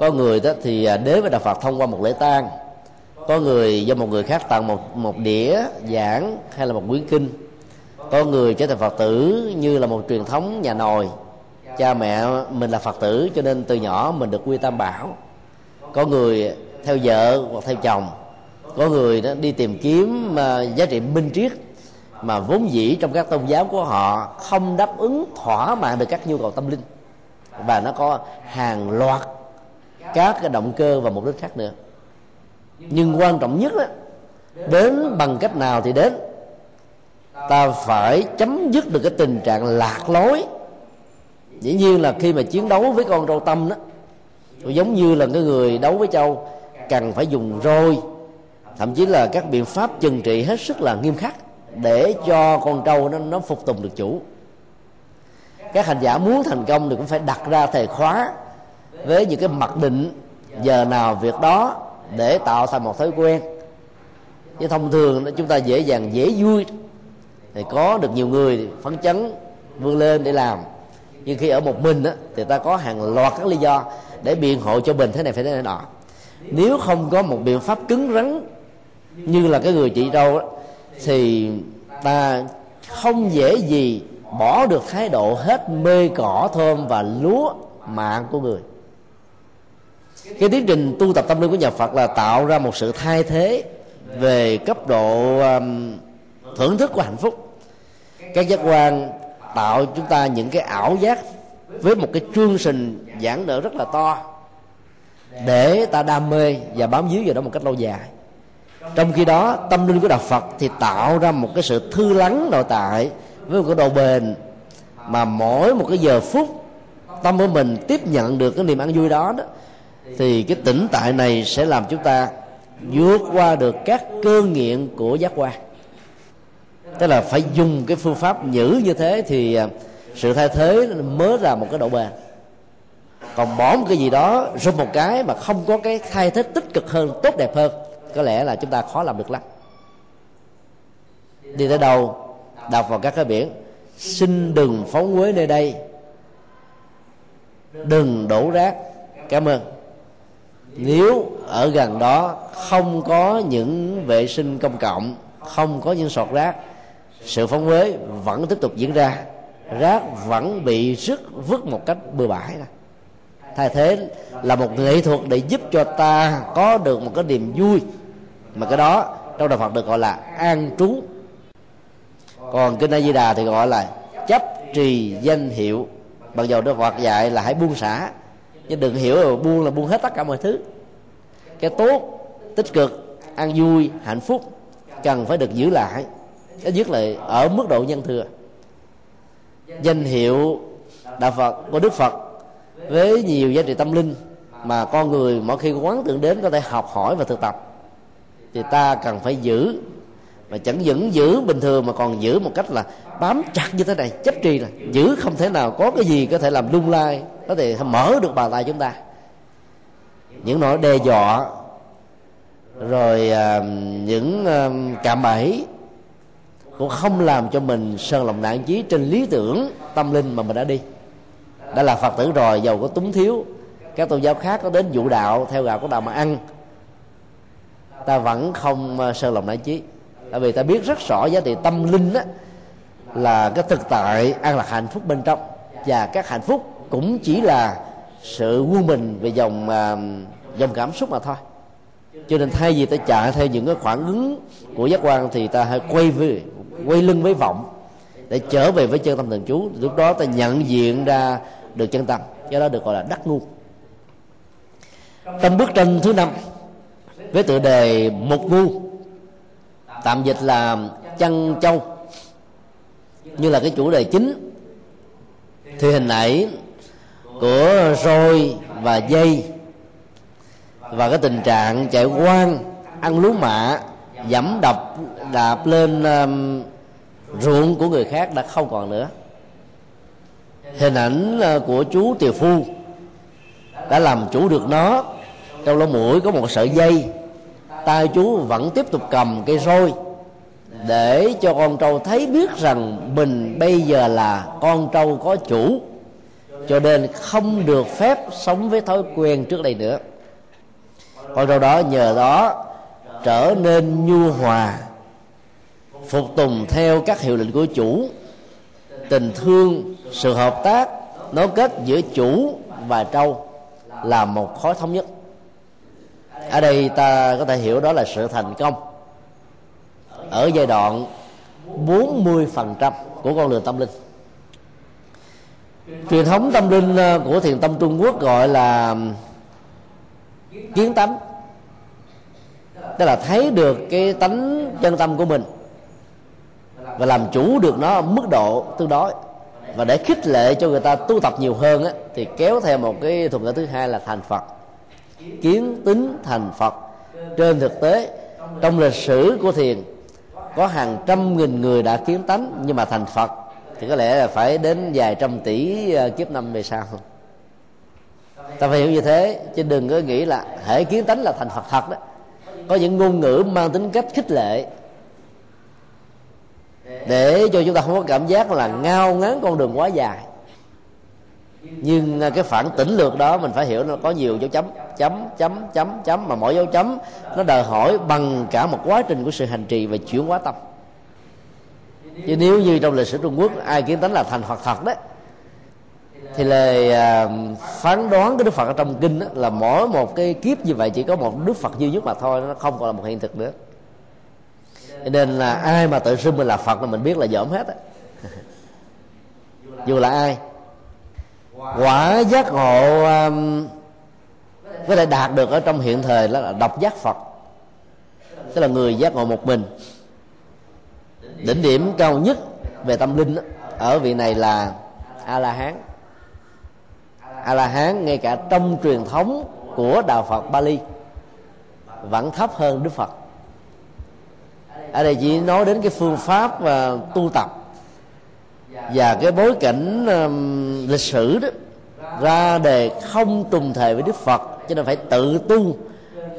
có người đó thì đến với đạo Phật thông qua một lễ tang có người do một người khác tặng một một đĩa giảng hay là một quyển kinh. Có người trở thành phật tử như là một truyền thống nhà nồi cha mẹ mình là phật tử cho nên từ nhỏ mình được quy tam bảo. Có người theo vợ hoặc theo chồng. Có người đó đi tìm kiếm à, giá trị minh triết mà vốn dĩ trong các tôn giáo của họ không đáp ứng thỏa mãn được các nhu cầu tâm linh. Và nó có hàng loạt các cái động cơ và mục đích khác nữa nhưng quan trọng nhất đó, đến bằng cách nào thì đến. Ta phải chấm dứt được cái tình trạng lạc lối. Dĩ nhiên là khi mà chiến đấu với con râu tâm đó giống như là cái người đấu với châu cần phải dùng roi thậm chí là các biện pháp trừng trị hết sức là nghiêm khắc để cho con trâu nó nó phục tùng được chủ. Các hành giả muốn thành công thì cũng phải đặt ra thời khóa với những cái mặc định giờ nào việc đó để tạo thành một thói quen. Chứ thông thường chúng ta dễ dàng dễ vui. Thì có được nhiều người phấn chấn vươn lên để làm. Nhưng khi ở một mình á, thì ta có hàng loạt các lý do để biện hộ cho mình thế này phải thế này nọ. Nếu không có một biện pháp cứng rắn như là cái người chị đâu thì ta không dễ gì bỏ được thái độ hết mê cỏ thơm và lúa mạng của người cái tiến trình tu tập tâm linh của nhà Phật là tạo ra một sự thay thế về cấp độ um, thưởng thức của hạnh phúc. Các giác quan tạo chúng ta những cái ảo giác với một cái chương trình giảng nở rất là to để ta đam mê và bám víu vào đó một cách lâu dài. Trong khi đó tâm linh của đạo phật thì tạo ra một cái sự thư lắng nội tại với một cái độ bền mà mỗi một cái giờ phút tâm của mình tiếp nhận được cái niềm ăn vui đó đó thì cái tĩnh tại này sẽ làm chúng ta vượt qua được các cơn nghiện của giác quan. Tức là phải dùng cái phương pháp nhữ như thế thì à, sự thay thế mới là một cái độ bền. Còn bỏ một cái gì đó rút một cái mà không có cái thay thế tích cực hơn, tốt đẹp hơn, có lẽ là chúng ta khó làm được lắm. Đi tới đâu đọc vào các cái biển. Xin đừng phóng quế nơi đây. Đừng đổ rác. Cảm ơn nếu ở gần đó không có những vệ sinh công cộng, không có những sọt rác, sự phóng huế vẫn tiếp tục diễn ra. Rác vẫn bị rứt, vứt một cách bừa bãi thay thế là một nghệ thuật để giúp cho ta có được một cái niềm vui. Mà cái đó trong đạo Phật được gọi là an trú. Còn kinh A Di Đà thì gọi là chấp trì danh hiệu. Bằng dầu Đức Phật dạy là hãy buông xả chứ đừng hiểu là buông là buông hết tất cả mọi thứ. Cái tốt, tích cực ăn vui, hạnh phúc cần phải được giữ lại. Cái nhất là ở mức độ nhân thừa. Danh hiệu đạo phật của đức phật với nhiều giá trị tâm linh mà con người mỗi khi quán tưởng đến có thể học hỏi và thực tập thì ta cần phải giữ mà chẳng những giữ bình thường mà còn giữ một cách là bám chặt như thế này chấp trì là giữ không thể nào có cái gì có thể làm lung lay có thể mở được bàn tay chúng ta. Những nỗi đe dọa rồi à, những à, cạm bẫy cũng không làm cho mình sơn lòng nạn chí trên lý tưởng tâm linh mà mình đã đi. Đã là phật tử rồi giàu có túng thiếu. Các tôn giáo khác có đến vụ đạo theo gạo của đạo mà ăn. Ta vẫn không à, sơn lòng nạn chí. Tại vì ta biết rất rõ giá trị tâm linh á là cái thực tại an lạc hạnh phúc bên trong. Và các hạnh phúc cũng chỉ là sự quân mình về dòng uh, dòng cảm xúc mà thôi. Cho nên thay vì ta chạy theo những cái khoảng ứng của giác quan thì ta hãy quay về quay lưng với vọng để trở về với chân tâm thường trú. Lúc đó ta nhận diện ra được chân tâm do đó được gọi là đắc ngu. Trong bức tranh thứ năm với tựa đề một ngu tạm dịch là chân châu như là cái chủ đề chính. Thì hình ảnh của roi và dây và cái tình trạng chạy quan ăn lúa mạ dẫm đập đạp lên um, ruộng của người khác đã không còn nữa. Hình ảnh ờ, của chú tiều phu đã làm chủ được nó. Trong lỗ mũi có một sợi dây. Tay chú vẫn tiếp tục cầm cây roi để cho con trâu thấy biết rằng mình bây giờ là con trâu có chủ. Cho nên không được phép sống với thói quen trước đây nữa. Con trâu đó nhờ đó trở nên nhu hòa, phục tùng theo các hiệu lệnh của chủ. Tình thương, sự hợp tác, nối kết giữa chủ và trâu là một khối thống nhất. Ở đây ta có thể hiểu đó là sự thành công ở giai đoạn 40% của con đường tâm linh. Truyền thống tâm linh ờ, của thiền tâm Trung Quốc gọi là kiến tánh. Tức là thấy được cái tánh chân tâm của mình và làm chủ được nó ở mức độ tương đối. Và để khích lệ cho người ta tu tập nhiều hơn á, thì kéo theo một cái thuật ngữ thứ hai là thành phật. Kiến tính thành phật. Trên thực tế trong lịch sử của thiền có hàng trăm nghìn người đã kiến tánh, nhưng mà thành phật, thì có lẽ là phải đến vài trăm tỷ ờ, kiếp năm về sau. Ta phải hiểu như thế, chứ đừng có nghĩ là hệ kiến tánh là thành phật thật đó. Có những ngôn ngữ mang tính cách khích lệ. Để cho chúng ta không có cảm giác là ngao ngán con đường quá dài nhưng à, cái phản tỉnh lược đó mình phải hiểu nó có nhiều dấu chấm chấm chấm chấm chấm mà mỗi dấu chấm nó đòi hỏi bằng cả một quá trình của sự hành trì và chuyển hóa tâm. Chứ nếu như trong lịch sử trung quốc ai kiến tánh là thành hoặc thật đấy thì lời à, phán đoán cái đức phật ở trong kinh đó, là mỗi một cái kiếp như vậy chỉ có một đức phật duy nhất mà thôi nó không còn là một hiện thực nữa. Nên là ai mà tự xưng mình là phật là mình biết là dởm hết á. Dù là ai quả giác ngộ um, có thể đạt được ở trong hiện thời đó là độc giác phật. Tức là người giác ngộ một mình. Đỉnh điểm cao nhất về tâm linh đó, ở vị này là a la hán a la hán ngay cả trong truyền thống của đạo phật bali vẫn thấp hơn đức phật. Ở đây chỉ nói đến cái phương pháp và tu tập và cái bối cảnh um, lịch sử đó ra đề không trùng thề với đức phật cho nên phải tự tu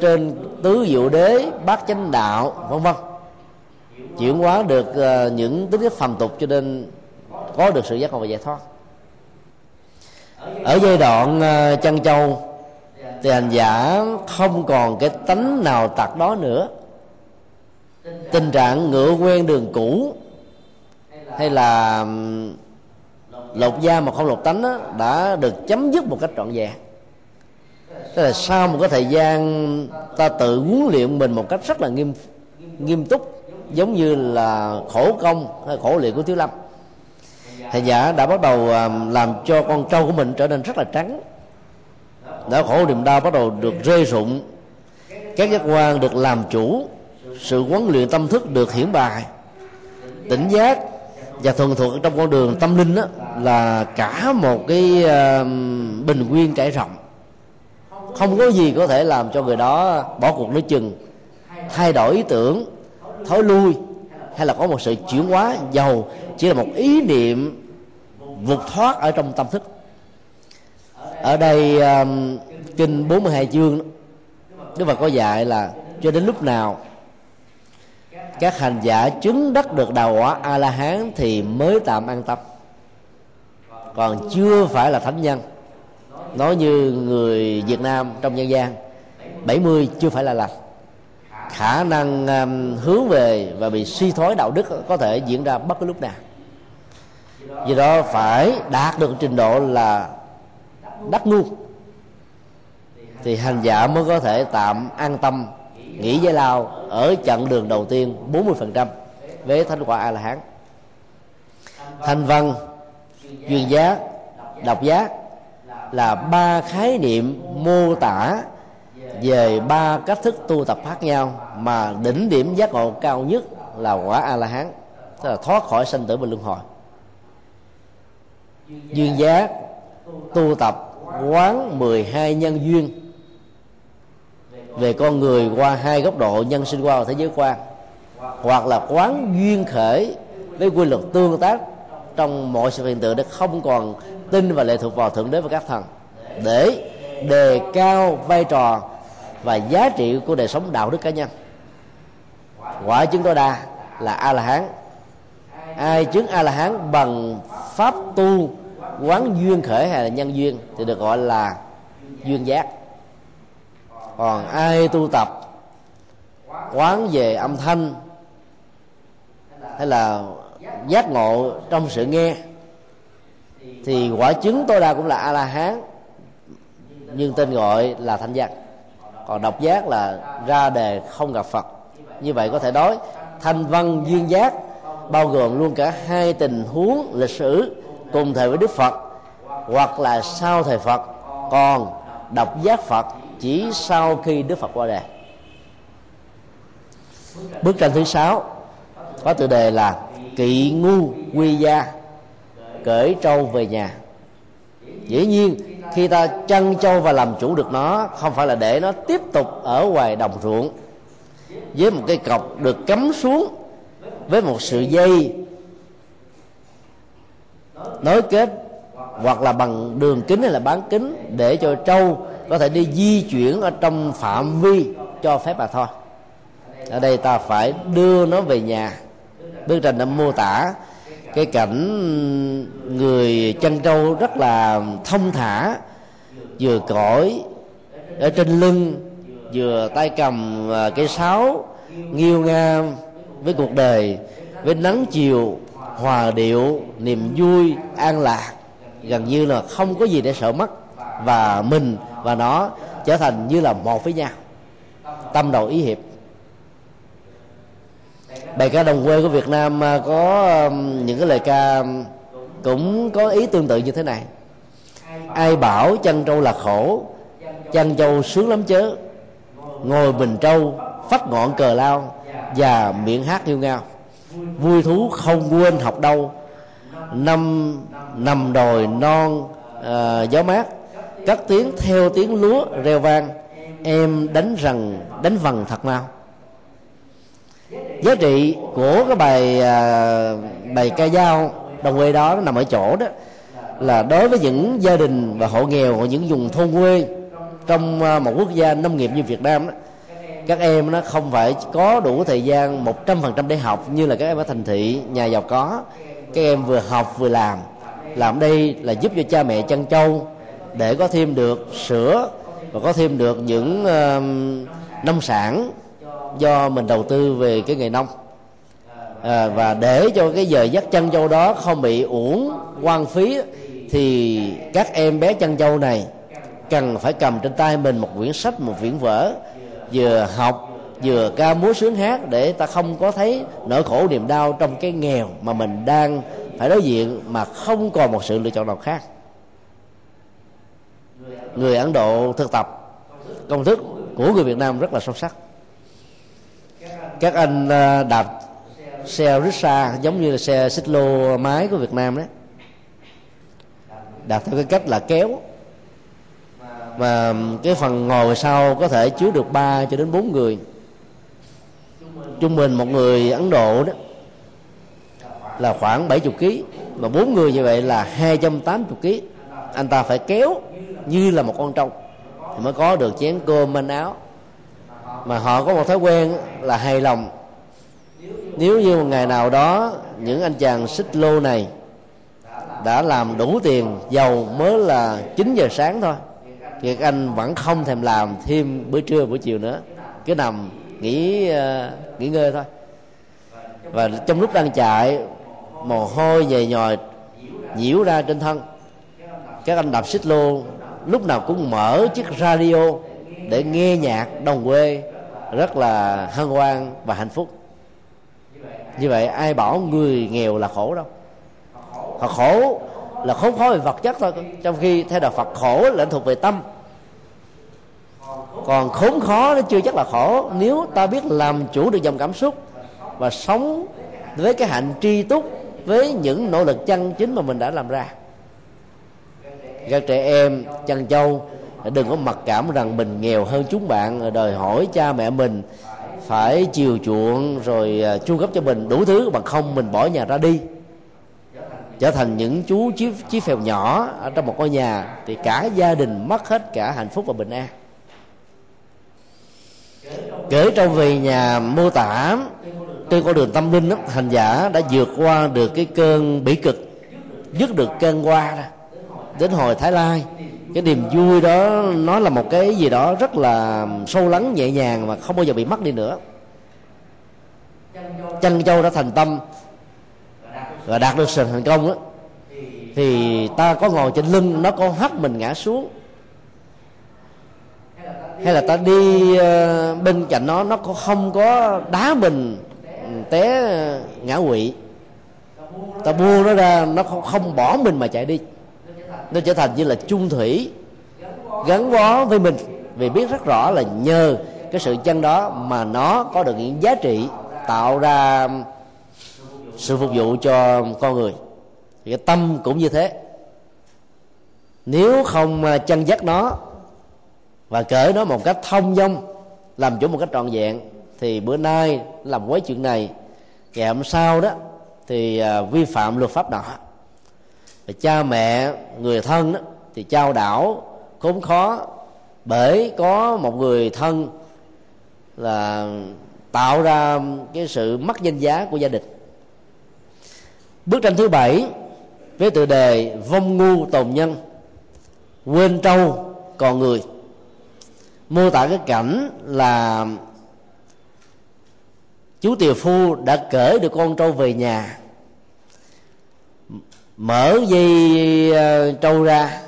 trên tứ diệu đế bát chánh đạo vân vân. Chuyển hóa được uh, những tính chất phàm tục cho nên có được sự giác ngộ và giải thoát. Ở giai đoạn ờ, uh, chân châu thì hành giả không còn cái tánh nào tặc đó nữa. Tình trạng ngựa quen đường cũ hay là lột da mà không lột tánh đó, đã được chấm dứt một cách trọn vẹn. Tức là sau một cái thời gian ta tự huấn luyện mình một cách rất là nghiêm nghiêm túc giống như là khổ công hay khổ luyện của thiếu lâm. Thầy giả đã bắt đầu làm cho con trâu của mình trở nên rất là trắng. Đã khổ niềm đau bắt đầu được rơi rụng. Các giác quan được làm chủ sự huấn luyện tâm thức được hiển bài. Tỉnh giác và thường thuộc trong con đường tâm linh đó là cả một cái ờ, bình nguyên trải rộng. Không có gì có thể làm cho người đó bỏ cuộc nói chừng thay đổi ý tưởng thối lui hay là có một sự chuyển hóa giàu chỉ là một ý niệm vụt thoát ở trong tâm thức. Ở đây um, kinh 42 chương Đức Phật có dạy là cho đến lúc nào các hành giả chứng đắc được đạo quả a la hán thì mới tạm an tâm. Còn chưa phải là thánh nhân. Nói như người Việt Nam trong nhân gian 70 chưa phải là lành. Khả năng um, hướng về và bị suy thoái đạo đức có thể diễn ra bất cứ lúc nào. Vì đó phải đạt được trình độ là đắc ngu thì hành giả mới có thể tạm an tâm nghỉ giải lao ở chặng đường đầu tiên 40% với thánh quả a la hán thanh văn duyên giá, độc giác là ba khái niệm mô tả về ba cách thức tu tập khác nhau mà đỉnh điểm giác ngộ cao nhất là quả a la hán tức là thoát khỏi sanh tử và luân hồi. Duyên giác tu tập quán 12 nhân duyên về con người qua hai góc độ, nhân sinh quan và thế giới quan hoặc là quán duyên khởi với quy luật tương tác trong mọi sự hiện tượng để không còn tin và lệ thuộc vào thượng đế và các thần, để đề cao vai trò và giá trị của đời sống đạo đức cá nhân. Quả chứng tối đa là a la hán ai chứng a la hán bằng pháp tu quán duyên khởi hay là nhân duyên thì được gọi là duyên giác còn ai tu tập, quán về âm thanh, hay là giác ngộ trong sự nghe, thì quả chứng tối đa cũng là a la hán nhưng tên gọi là thanh giác. Còn độc giác là ra đề không gặp phật. Như vậy có thể nói, thanh văn duyên giác bao gồm luôn cả hai tình huống lịch sử cùng thời với đức phật, hoặc là sau thời phật. Còn độc giác phật chỉ sau khi đức phật qua đời bức tranh thứ sáu, có tựa đề là kỵ ngu quy gia, cởi trâu về nhà. Dĩ nhiên, khi ta chăn trâu và làm chủ được nó, không phải là để nó tiếp tục ở ngoài đồng ruộng, với một cây cọc được cắm xuống với một sự dây nối kết hoặc là bằng đường kính hay là bán kính để cho trâu có thể đi di chuyển ở trong phạm vi cho phép mà thôi. Ở đây ta phải đưa nó về nhà. Bức tranh đã mô tả cái cảnh người chân trâu rất là thông thả, vừa cõi ở trên lưng, vừa tay cầm à, cái cây sáo, nghiêu nga với cuộc đời, với nắng chiều, hòa điệu, niềm vui, an lạc. Gần như là không có gì để sợ mất. Và mình và nó trở thành như là một với nhau. Tâm đầu ý hiệp. Bài ca đồng quê của Việt Nam à, có những cái lời ca cũng có ý tương tự như thế này. Ai bảo chân trâu là khổ chân trâu sướng lắm chớ. Ngồi bình trâu phát ngọn cờ lao và miệng hát yêu ngao. Vui thú không quên học đâu. Năm nằm đồi non à, gió mát cất tiếng theo tiếng lúa reo vang em đánh rằng đánh vần thật mau. Giá trị của cái bài à, bài ca dao đồng quê đó nằm ở chỗ đó là đối với những gia đình và hộ nghèo ở những vùng thôn quê trong à, một quốc gia nông nghiệp như Việt Nam đó các em nó không phải có đủ thời gian một trăm phần trăm để học như là các em ở thành thị nhà giàu có. Các em vừa học vừa làm làm đây là giúp cho cha mẹ chăn trâu để có thêm được sữa và có thêm được những uh, nông sản do mình đầu tư về cái nghề nông. À, và để cho cái giờ dắt chân châu đó không bị uổng quan phí thì các em bé chân châu này cần phải cầm trên tay mình một quyển sách một quyển vở vừa học vừa ca múa sướng hát để ta không có thấy nỗi khổ niềm đau trong cái nghèo mà mình đang phải đối diện mà không còn một sự lựa chọn nào khác người ấn độ thực tập công thức của người việt nam rất là sâu sắc. Các anh à, đạp xe rickshaw giống như là xe xích lô máy của việt nam đấy. Đạp theo cái cách là kéo. Và cái phần ngồi sau có thể chứa được 3 cho đến 4 người. Trung bình một người Ấn Độ đó là khoảng 70 kg mà bốn người như vậy là 280 kg anh ta phải kéo như là một con trâu thì mới có được chén cơm manh áo. Mà họ có một thói quen là hài lòng. Nếu như một ngày nào đó những anh chàng xích lô này đã làm đủ tiền giàu mới là 9 giờ sáng thôi thì các anh vẫn không thèm làm thêm bữa trưa buổi chiều nữa. Cứ nằm nghỉ uh, nghỉ ngơi thôi. Và trong lúc đang chạy mồ hôi dày nhòi nhiễu ra trên thân các anh đạp xích lô, lúc nào cũng mở chiếc radio để nghe nhạc đồng quê rất là hân hoan và hạnh phúc. Như vậy, ai bảo người nghèo là khổ đâu. Họ khổ là khốn khó về vật chất thôi. Trong khi theo đạo phật, khổ là thuộc về tâm. Còn khốn khó nó chưa chắc là khổ. Nếu ta biết làm chủ được dòng cảm xúc và sống với cái hạnh tri túc với những nỗ lực chân chính mà mình đã làm ra các trẻ em chăn châu đừng có mặc cảm rằng mình nghèo hơn chúng bạn. Đòi hỏi cha mẹ mình phải chiều chuộng rồi à, chu cấp cho mình đủ thứ bằng không mình bỏ nhà ra đi. Trở thành những chú chiếc chiếc phèo nhỏ ở trong một ngôi nhà thì cả gia đình mất hết cả hạnh phúc và bình an. Kể trong về nhà mô tả trên con đường tâm linh đó, hành giả đã vượt qua được cái cơn bỉ cực dứt được cơn qua ra đến hồi thái lai. Cái niềm vui đó nó là một cái gì đó rất là sâu lắng nhẹ nhàng mà không bao giờ bị mất đi nữa. Chân châu đã thành tâm và đạt được sự thành công đó thì ta có ngồi trên lưng nó có hất mình ngã xuống. Hay là ta đi ờ, bên cạnh nó nó không có đá mình ừ, té ờ, ngã quỵ. Ta buông nó ra nó không, không bỏ mình mà chạy đi nó trở thành như là chung thủy, gắn bó với mình. Vì biết rất rõ là nhờ cái sự chân đó mà nó có được những giá trị tạo ra sự phục vụ cho con người. Thì cái tâm cũng như thế. Nếu không à, chân dắt nó và cởi nó một cách thông dong, làm chủ một cách trọn vẹn, thì bữa nay làm quấy chuyện này, ngày hôm sau đó, thì à, vi phạm luật pháp nọ và cha mẹ người thân đó, thì trao đảo khốn khó bởi có một người thân là tạo ra cái sự mất danh giá của gia đình. Bức tranh thứ bảy với tựa đề vong ngu tồn nhân quên trâu còn người. Mô tả cái cảnh là chú tiều phu đã cởi được con trâu về nhà mở dây ờ, trâu ra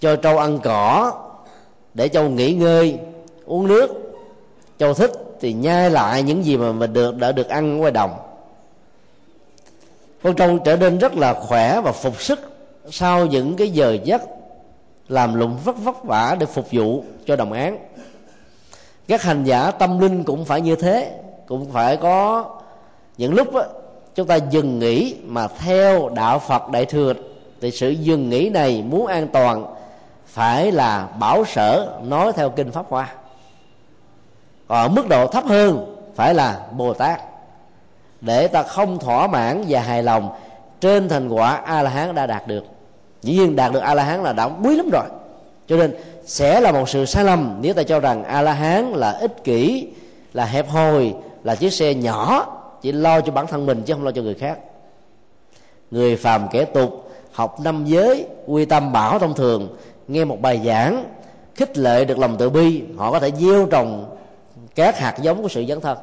cho trâu ăn cỏ để trâu nghỉ ngơi uống nước. Trâu thích thì nhai lại những gì mà mình được đã được ăn ngoài đồng. Con trâu trở nên rất là khỏe và phục sức sau những cái giờ giấc làm lụng vất vất vả để phục vụ cho đồng án. Các hành giả tâm linh cũng phải như thế cũng phải có những lúc đó, chúng ta dừng nghỉ mà theo đạo phật đại thừa. Thì sự dừng nghỉ này muốn an toàn phải là bảo sở nói theo kinh pháp hoa. Còn ở mức độ thấp hơn phải là bồ tát. Để ta không thỏa mãn và hài lòng trên thành quả a la hán đã đạt được. Dĩ nhiên đạt được a la hán là đã quý lắm rồi. Cho nên sẽ là một sự sai lầm nếu ta cho rằng a la hán là ích kỷ, là hẹp hòi, là chiếc xe nhỏ chỉ lo cho bản thân mình chứ không lo cho người khác. Người phàm kẻ tục, học năm giới, quy tâm bảo thông thường, nghe một bài giảng, khích lệ được lòng tự bi, họ có thể gieo trồng các hạt giống của sự dấn thân.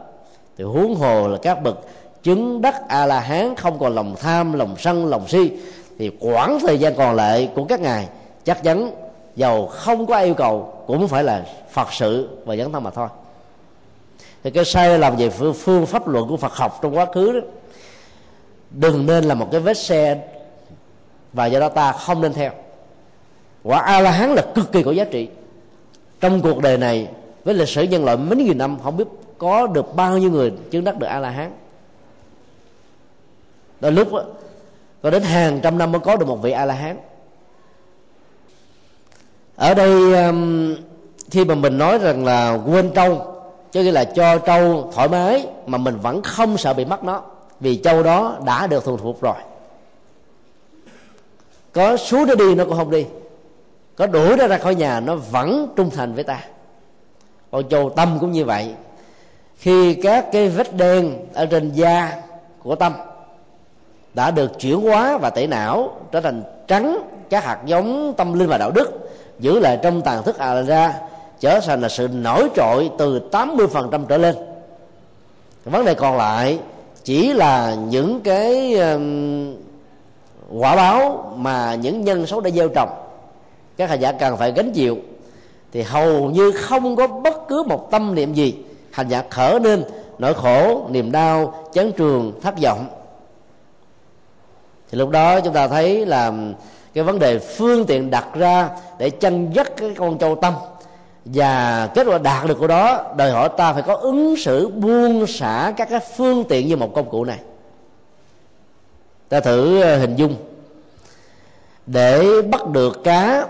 Thì huống hồ là các bậc chứng đắc a la hán không còn lòng tham, lòng sân, lòng si, thì quãng thời gian còn lại của các ngài chắc chắn giàu không có yêu cầu, cũng phải là phật sự và dấn thân mà thôi thì cái sai lầm về phương, phương pháp luận của Phật học trong quá khứ đó đừng nên là một cái vết xe và do đó ta không nên theo. Quả a la hán là cực kỳ có giá trị. Trong cuộc đời này với lịch sử nhân loại mấy nghìn năm không biết có được bao nhiêu người chứng đắc được a la hán đôi lúc đó, có đến hàng trăm năm mới có được một vị a la hán ở đây khi mà mình nói rằng là quên trong cho nghĩa là cho trâu thoải mái mà mình vẫn không sợ bị mất nó. Vì trâu đó đã được thuần phục rồi. Có xuống nó đi, nó cũng không đi. Có đuổi nó ra khỏi nhà, nó vẫn trung thành với ta. Còn trâu tâm cũng như vậy. Khi các cái vết đen ở trên da của tâm đã được chuyển hóa và tẩy não, trở thành trắng, các hạt giống tâm linh và đạo đức, giữ lại trong tàn thức à ra trở thành là sự nổi trội từ 80% trở lên. Vấn đề còn lại chỉ là những cái quả báo mà những nhân xấu đã gieo trồng. Các hành giả cần phải gánh chịu. Thì hầu như không có bất cứ một tâm niệm gì hành giả khởi nên nỗi khổ, niềm đau, chán trường, thất vọng. Thì lúc đó chúng ta thấy là cái vấn đề phương tiện đặt ra để chân dắt cái con châu tâm và kết quả đạt được của đó, đòi hỏi ta phải có ứng xử buông xả các cái phương tiện như một công cụ này. Ta thử ờ, hình dung. Để bắt được cá,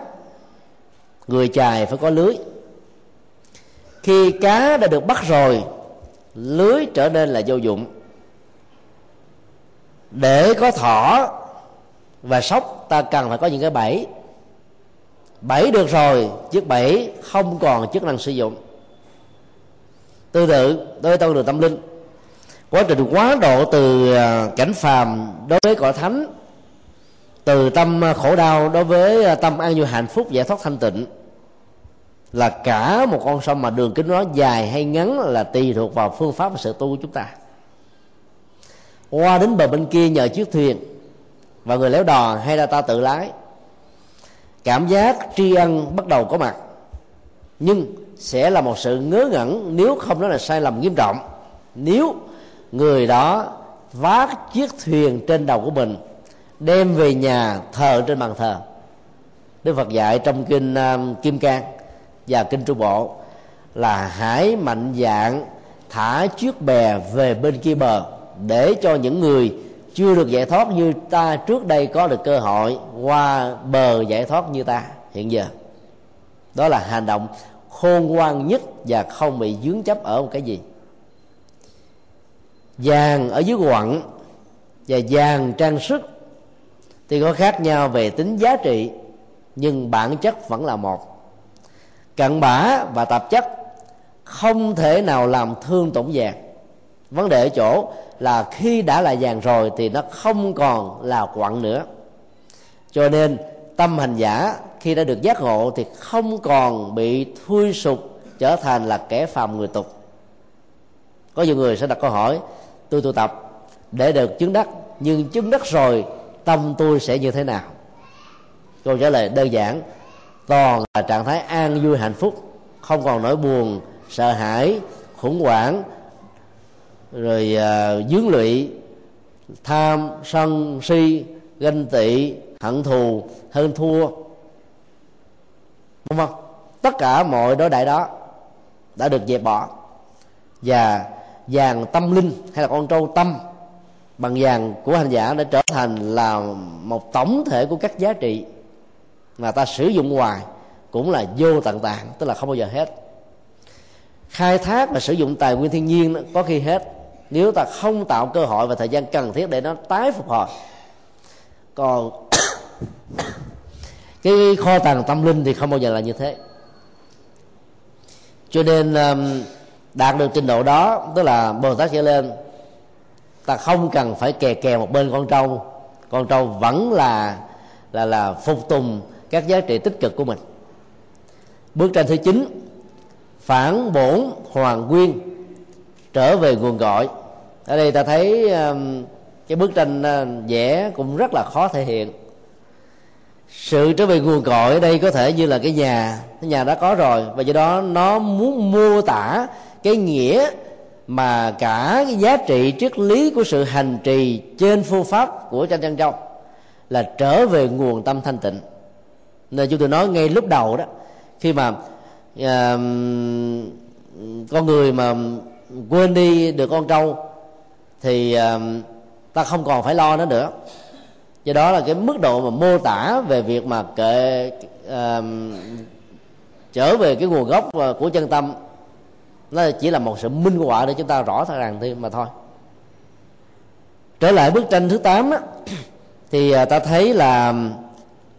người chài phải có lưới. Khi cá đã được bắt rồi, lưới trở nên là vô dụng. Để có thỏ và sóc, ta cần phải có những cái bẫy bảy được rồi, chiếc bảy không còn chức năng sử dụng. Tương tự đối với con đường tâm linh. Quá trình quá độ từ à, cảnh phàm đối với cõi thánh, từ tâm à, khổ đau đối với à, tâm an vui hạnh phúc, giải thoát thanh tịnh, là cả một con sông mà đường kính nó dài hay ngắn là tùy thuộc vào phương pháp và sự tu của chúng ta. Qua đến bờ bên kia nhờ chiếc thuyền và người léo đò hay là ta tự lái cảm giác tri ân bắt đầu có mặt. Nhưng sẽ là một sự ngớ ngẩn nếu không đó là sai lầm nghiêm trọng. Nếu người đó vác chiếc thuyền trên đầu của mình đem về nhà thờ trên bàn thờ. Đức phật dạy trong kinh uh, kim cang và kinh trung bộ là hãy mạnh dạng thả chiếc bè về bên kia bờ để cho những người chưa được giải thoát như ta trước đây có được cơ hội qua bờ giải thoát như ta hiện giờ. Đó là hành động khôn ngoan nhất và không bị dướng chấp ở một cái gì. Vàng ở dưới quặng và vàng trang sức thì có khác nhau về tính giá trị, nhưng bản chất vẫn là một. Cặn bã và tạp chất không thể nào làm thương tổn vàng vấn đề ở chỗ là khi đã là vàng rồi thì nó không còn là quặng nữa. Cho nên tâm hành giả khi đã được giác ngộ thì không còn bị thui sụp trở thành là kẻ phàm người tục. Có nhiều người sẽ đặt câu hỏi, tôi tu tập để được chứng đắc, nhưng chứng đắc rồi, tâm tôi sẽ như thế nào? Câu trả lời đơn giản, toàn là trạng thái an vui hạnh phúc, không còn nỗi buồn, sợ hãi, khủng hoảng rồi uh, dướng lụy tham sân si ganh tị hận thù hơn thua. Đúng không? tất cả mọi đối đại đó đã được dẹp bỏ. Và vàng tâm linh hay là con trâu tâm bằng vàng của hành giả đã trở thành là một tổng thể của các giá trị mà ta sử dụng hoài cũng là vô tận tạng tức là không bao giờ hết. Khai thác và sử dụng tài nguyên thiên nhiên có khi hết nếu ta không tạo cơ hội và thời gian cần thiết để nó tái phục hồi. Còn cái kho tàng tâm linh thì không bao giờ là như thế. Cho nên um, đạt được trình độ đó, tức là bồ tát trở lên, ta không cần phải kè kè một bên con trâu con trâu vẫn là là là phục tùng các giá trị tích cực của mình. Bước tranh thứ chín, phản bổn hoàng nguyên trở về nguồn gọi. Ở đây ta thấy um, cái bức tranh uh, vẽ cũng rất là khó thể hiện. Sự trở về nguồn cội ở đây có thể như là cái nhà cái nhà đã có rồi và do đó nó muốn mô tả cái nghĩa mà cả cái giá trị triết lý của sự hành trì trên phương pháp của tranh chân châu là trở về nguồn tâm thanh tịnh. Nên chúng tôi nói ngay lúc đầu đó khi mà uh, con người mà quên đi được con trâu thì ờ, ta không còn phải lo nó nữa. Do đó là cái mức độ mà mô tả về việc mà kệ uh, trở về cái nguồn gốc ờ, của chân tâm nó chỉ là một sự minh họa để chúng ta rõ ràng thôi mà thôi. Trở lại bức tranh thứ 8 á, thì ta thấy là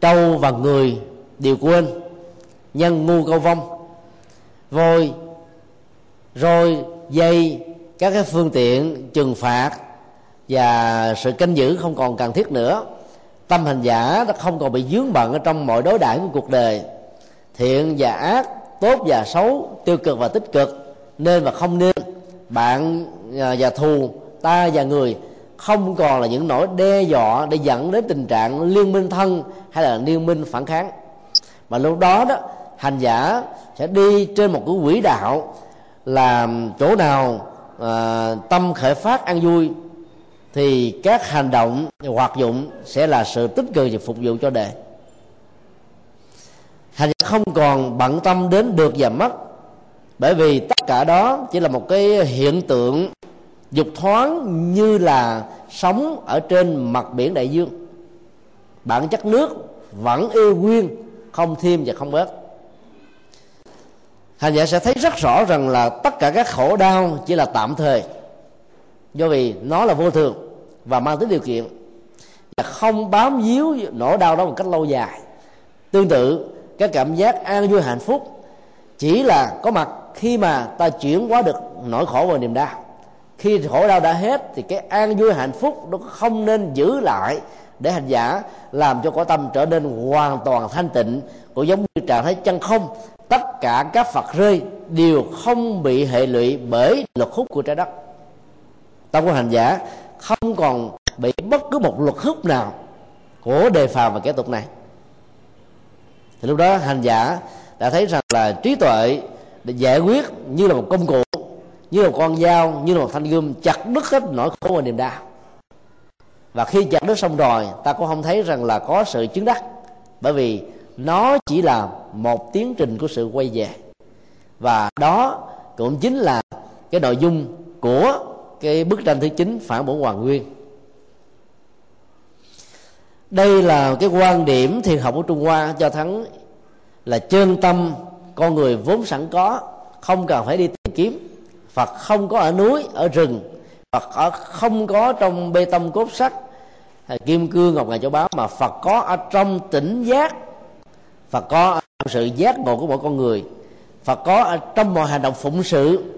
trâu và người đều quên nhân ngu câu vong voi rồi dây, các cái phương tiện, trừng phạt và sự canh giữ không còn cần thiết nữa. Tâm hành giả nó không còn bị dướng bận ở trong mọi đối đãi của cuộc đời. Thiện và ác, tốt và xấu, tiêu cực và tích cực, nên và không nên, bạn à, và thù, ta và người không còn là những nỗi đe dọa để dẫn đến tình trạng liên minh thân hay là liên minh phản kháng. Mà lúc đó đó, hành giả sẽ đi trên một cái quỹ đạo là chỗ nào à, tâm khởi phát an vui thì các hành động hoạt dụng sẽ là sự tích cực và phục vụ cho đề hành giả không còn bận tâm đến được và mất bởi vì tất cả đó chỉ là một cái hiện tượng dục thoáng như là sống ở trên mặt biển đại dương. Bản chất nước vẫn yêu nguyên không thêm và không bớt hành giả sẽ thấy rất rõ rằng là tất cả các khổ đau chỉ là tạm thời. Do vì nó là vô thường và mang tính điều kiện và không bám víu nỗi đau đó một cách lâu dài. Tương tự, cái cảm giác an vui hạnh phúc chỉ là có mặt khi mà ta chuyển hóa được nỗi khổ và niềm đau. Khi khổ đau đã hết thì cái an vui hạnh phúc nó không nên giữ lại để hành giả làm cho cõi tâm trở nên hoàn toàn thanh tịnh, cũng giống như trạng thái chân không tất cả các phật rơi đều không bị hệ lụy bởi luật hút của trái đất. Tâm của hành giả không còn bị bất cứ một luật hút nào của đề phàm và kẻ tục này. Thì lúc đó hành giả đã thấy rằng là trí tuệ để giải quyết như là một công cụ, như là một con dao, như là một thanh gươm chặt đứt hết nỗi khổ và niềm đau. Và khi chặt đứt xong rồi, ta cũng không thấy rằng là có sự chứng đắc. Bởi vì nó chỉ là một tiến trình của sự quay về. Và đó cũng chính là cái nội dung của cái bức tranh thứ chín phản bổ hoàng nguyên. Đây là cái quan điểm thiền học của trung hoa cho thắng là chân tâm con người vốn sẵn có, không cần phải đi tìm kiếm. Phật không có ở núi, ở rừng. Phật ở không có trong bê tông cốt sắt, kim cương, ngọc ngà châu báu, mà phật có ở trong tỉnh giác phật có trong sự giác ngộ của mỗi con người. Phật có trong mọi hành động phụng sự.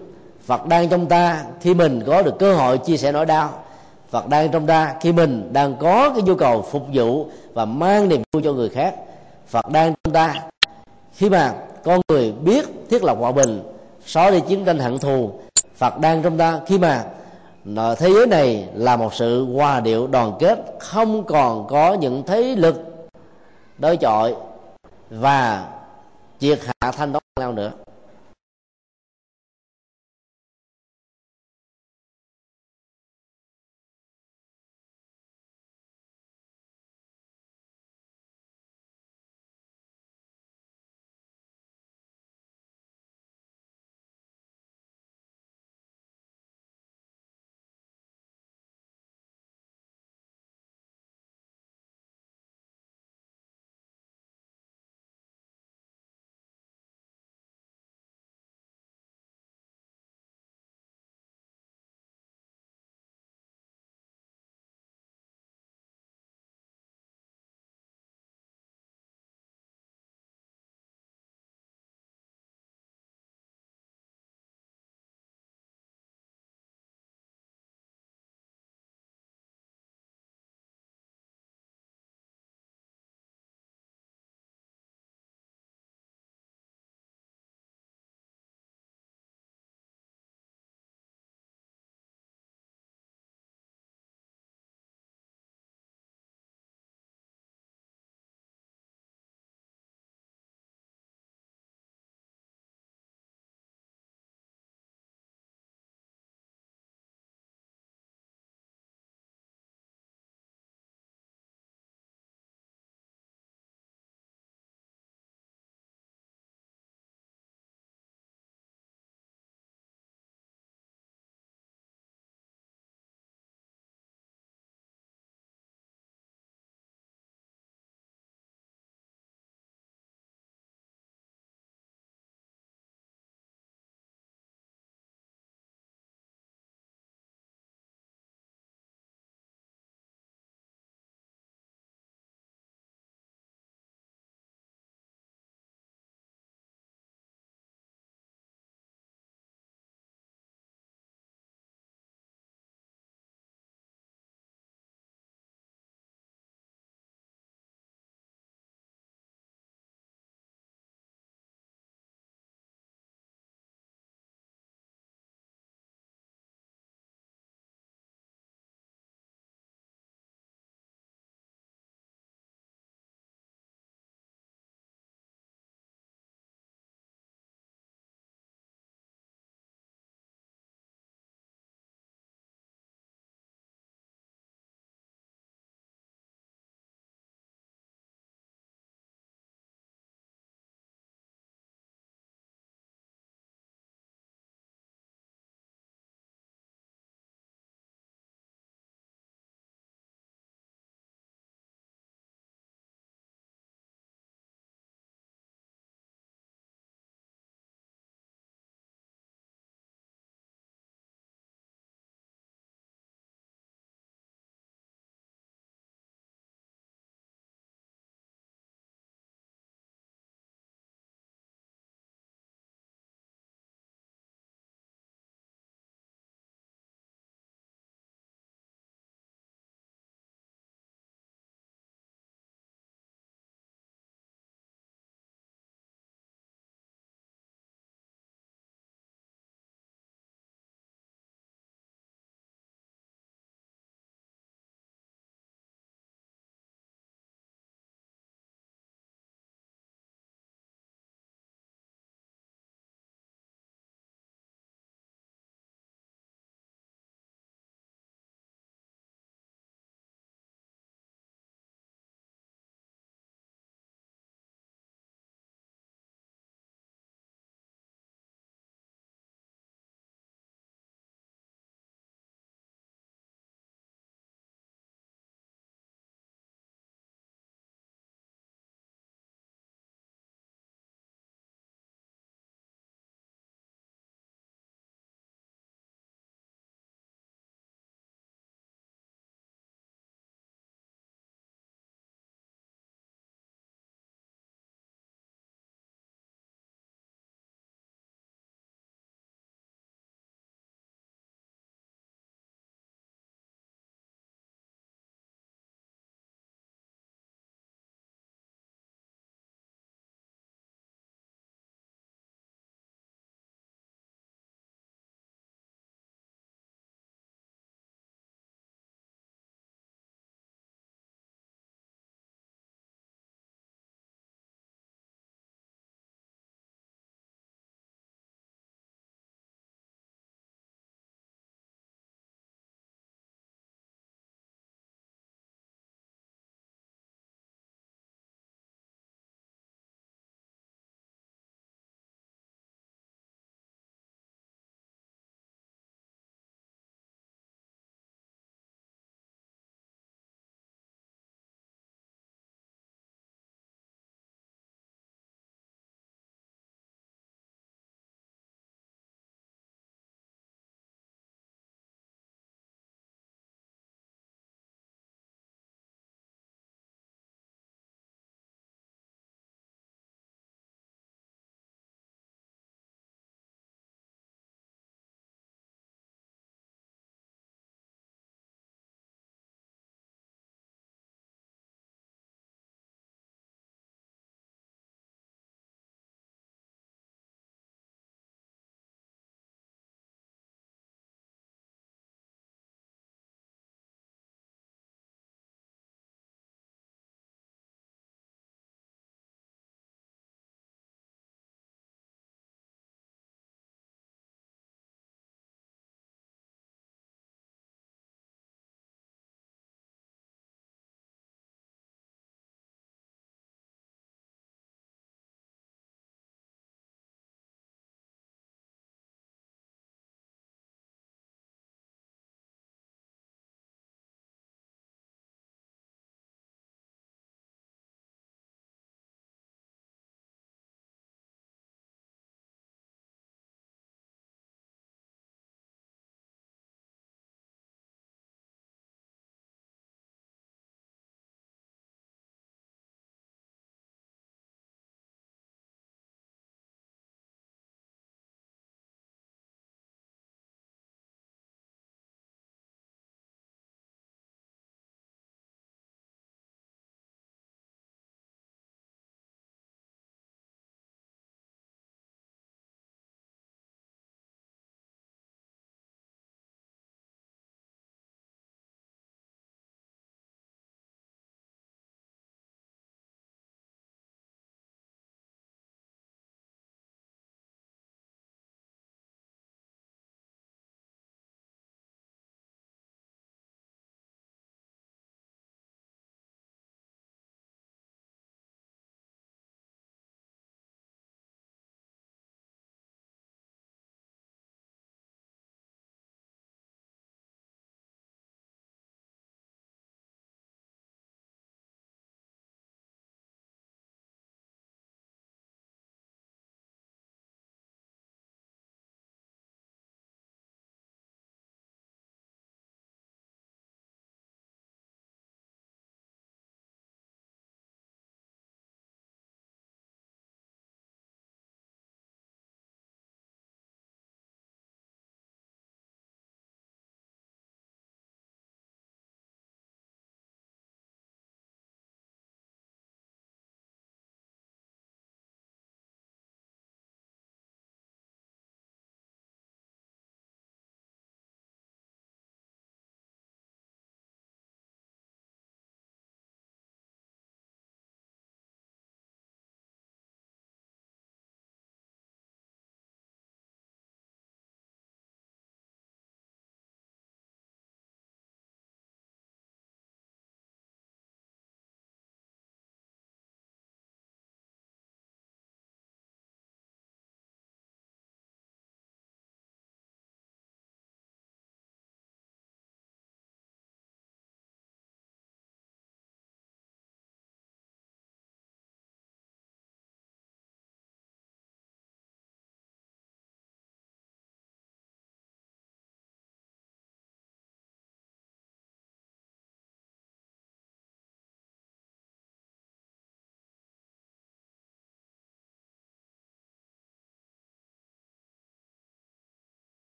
Phật đang trong ta khi mình có được cơ hội chia sẻ nỗi đau. Phật đang trong ta khi mình đang có cái nhu cầu phục vụ và mang niềm vui cho người khác. Phật đang trong ta khi mà con người biết thiết lập hòa bình, xóa đi chiến tranh hận thù. Phật đang trong ta khi mà thế giới này là một sự hòa điệu đoàn kết không còn có những thế lực đối chọi và triệt hạ thanh đấu nhau nữa.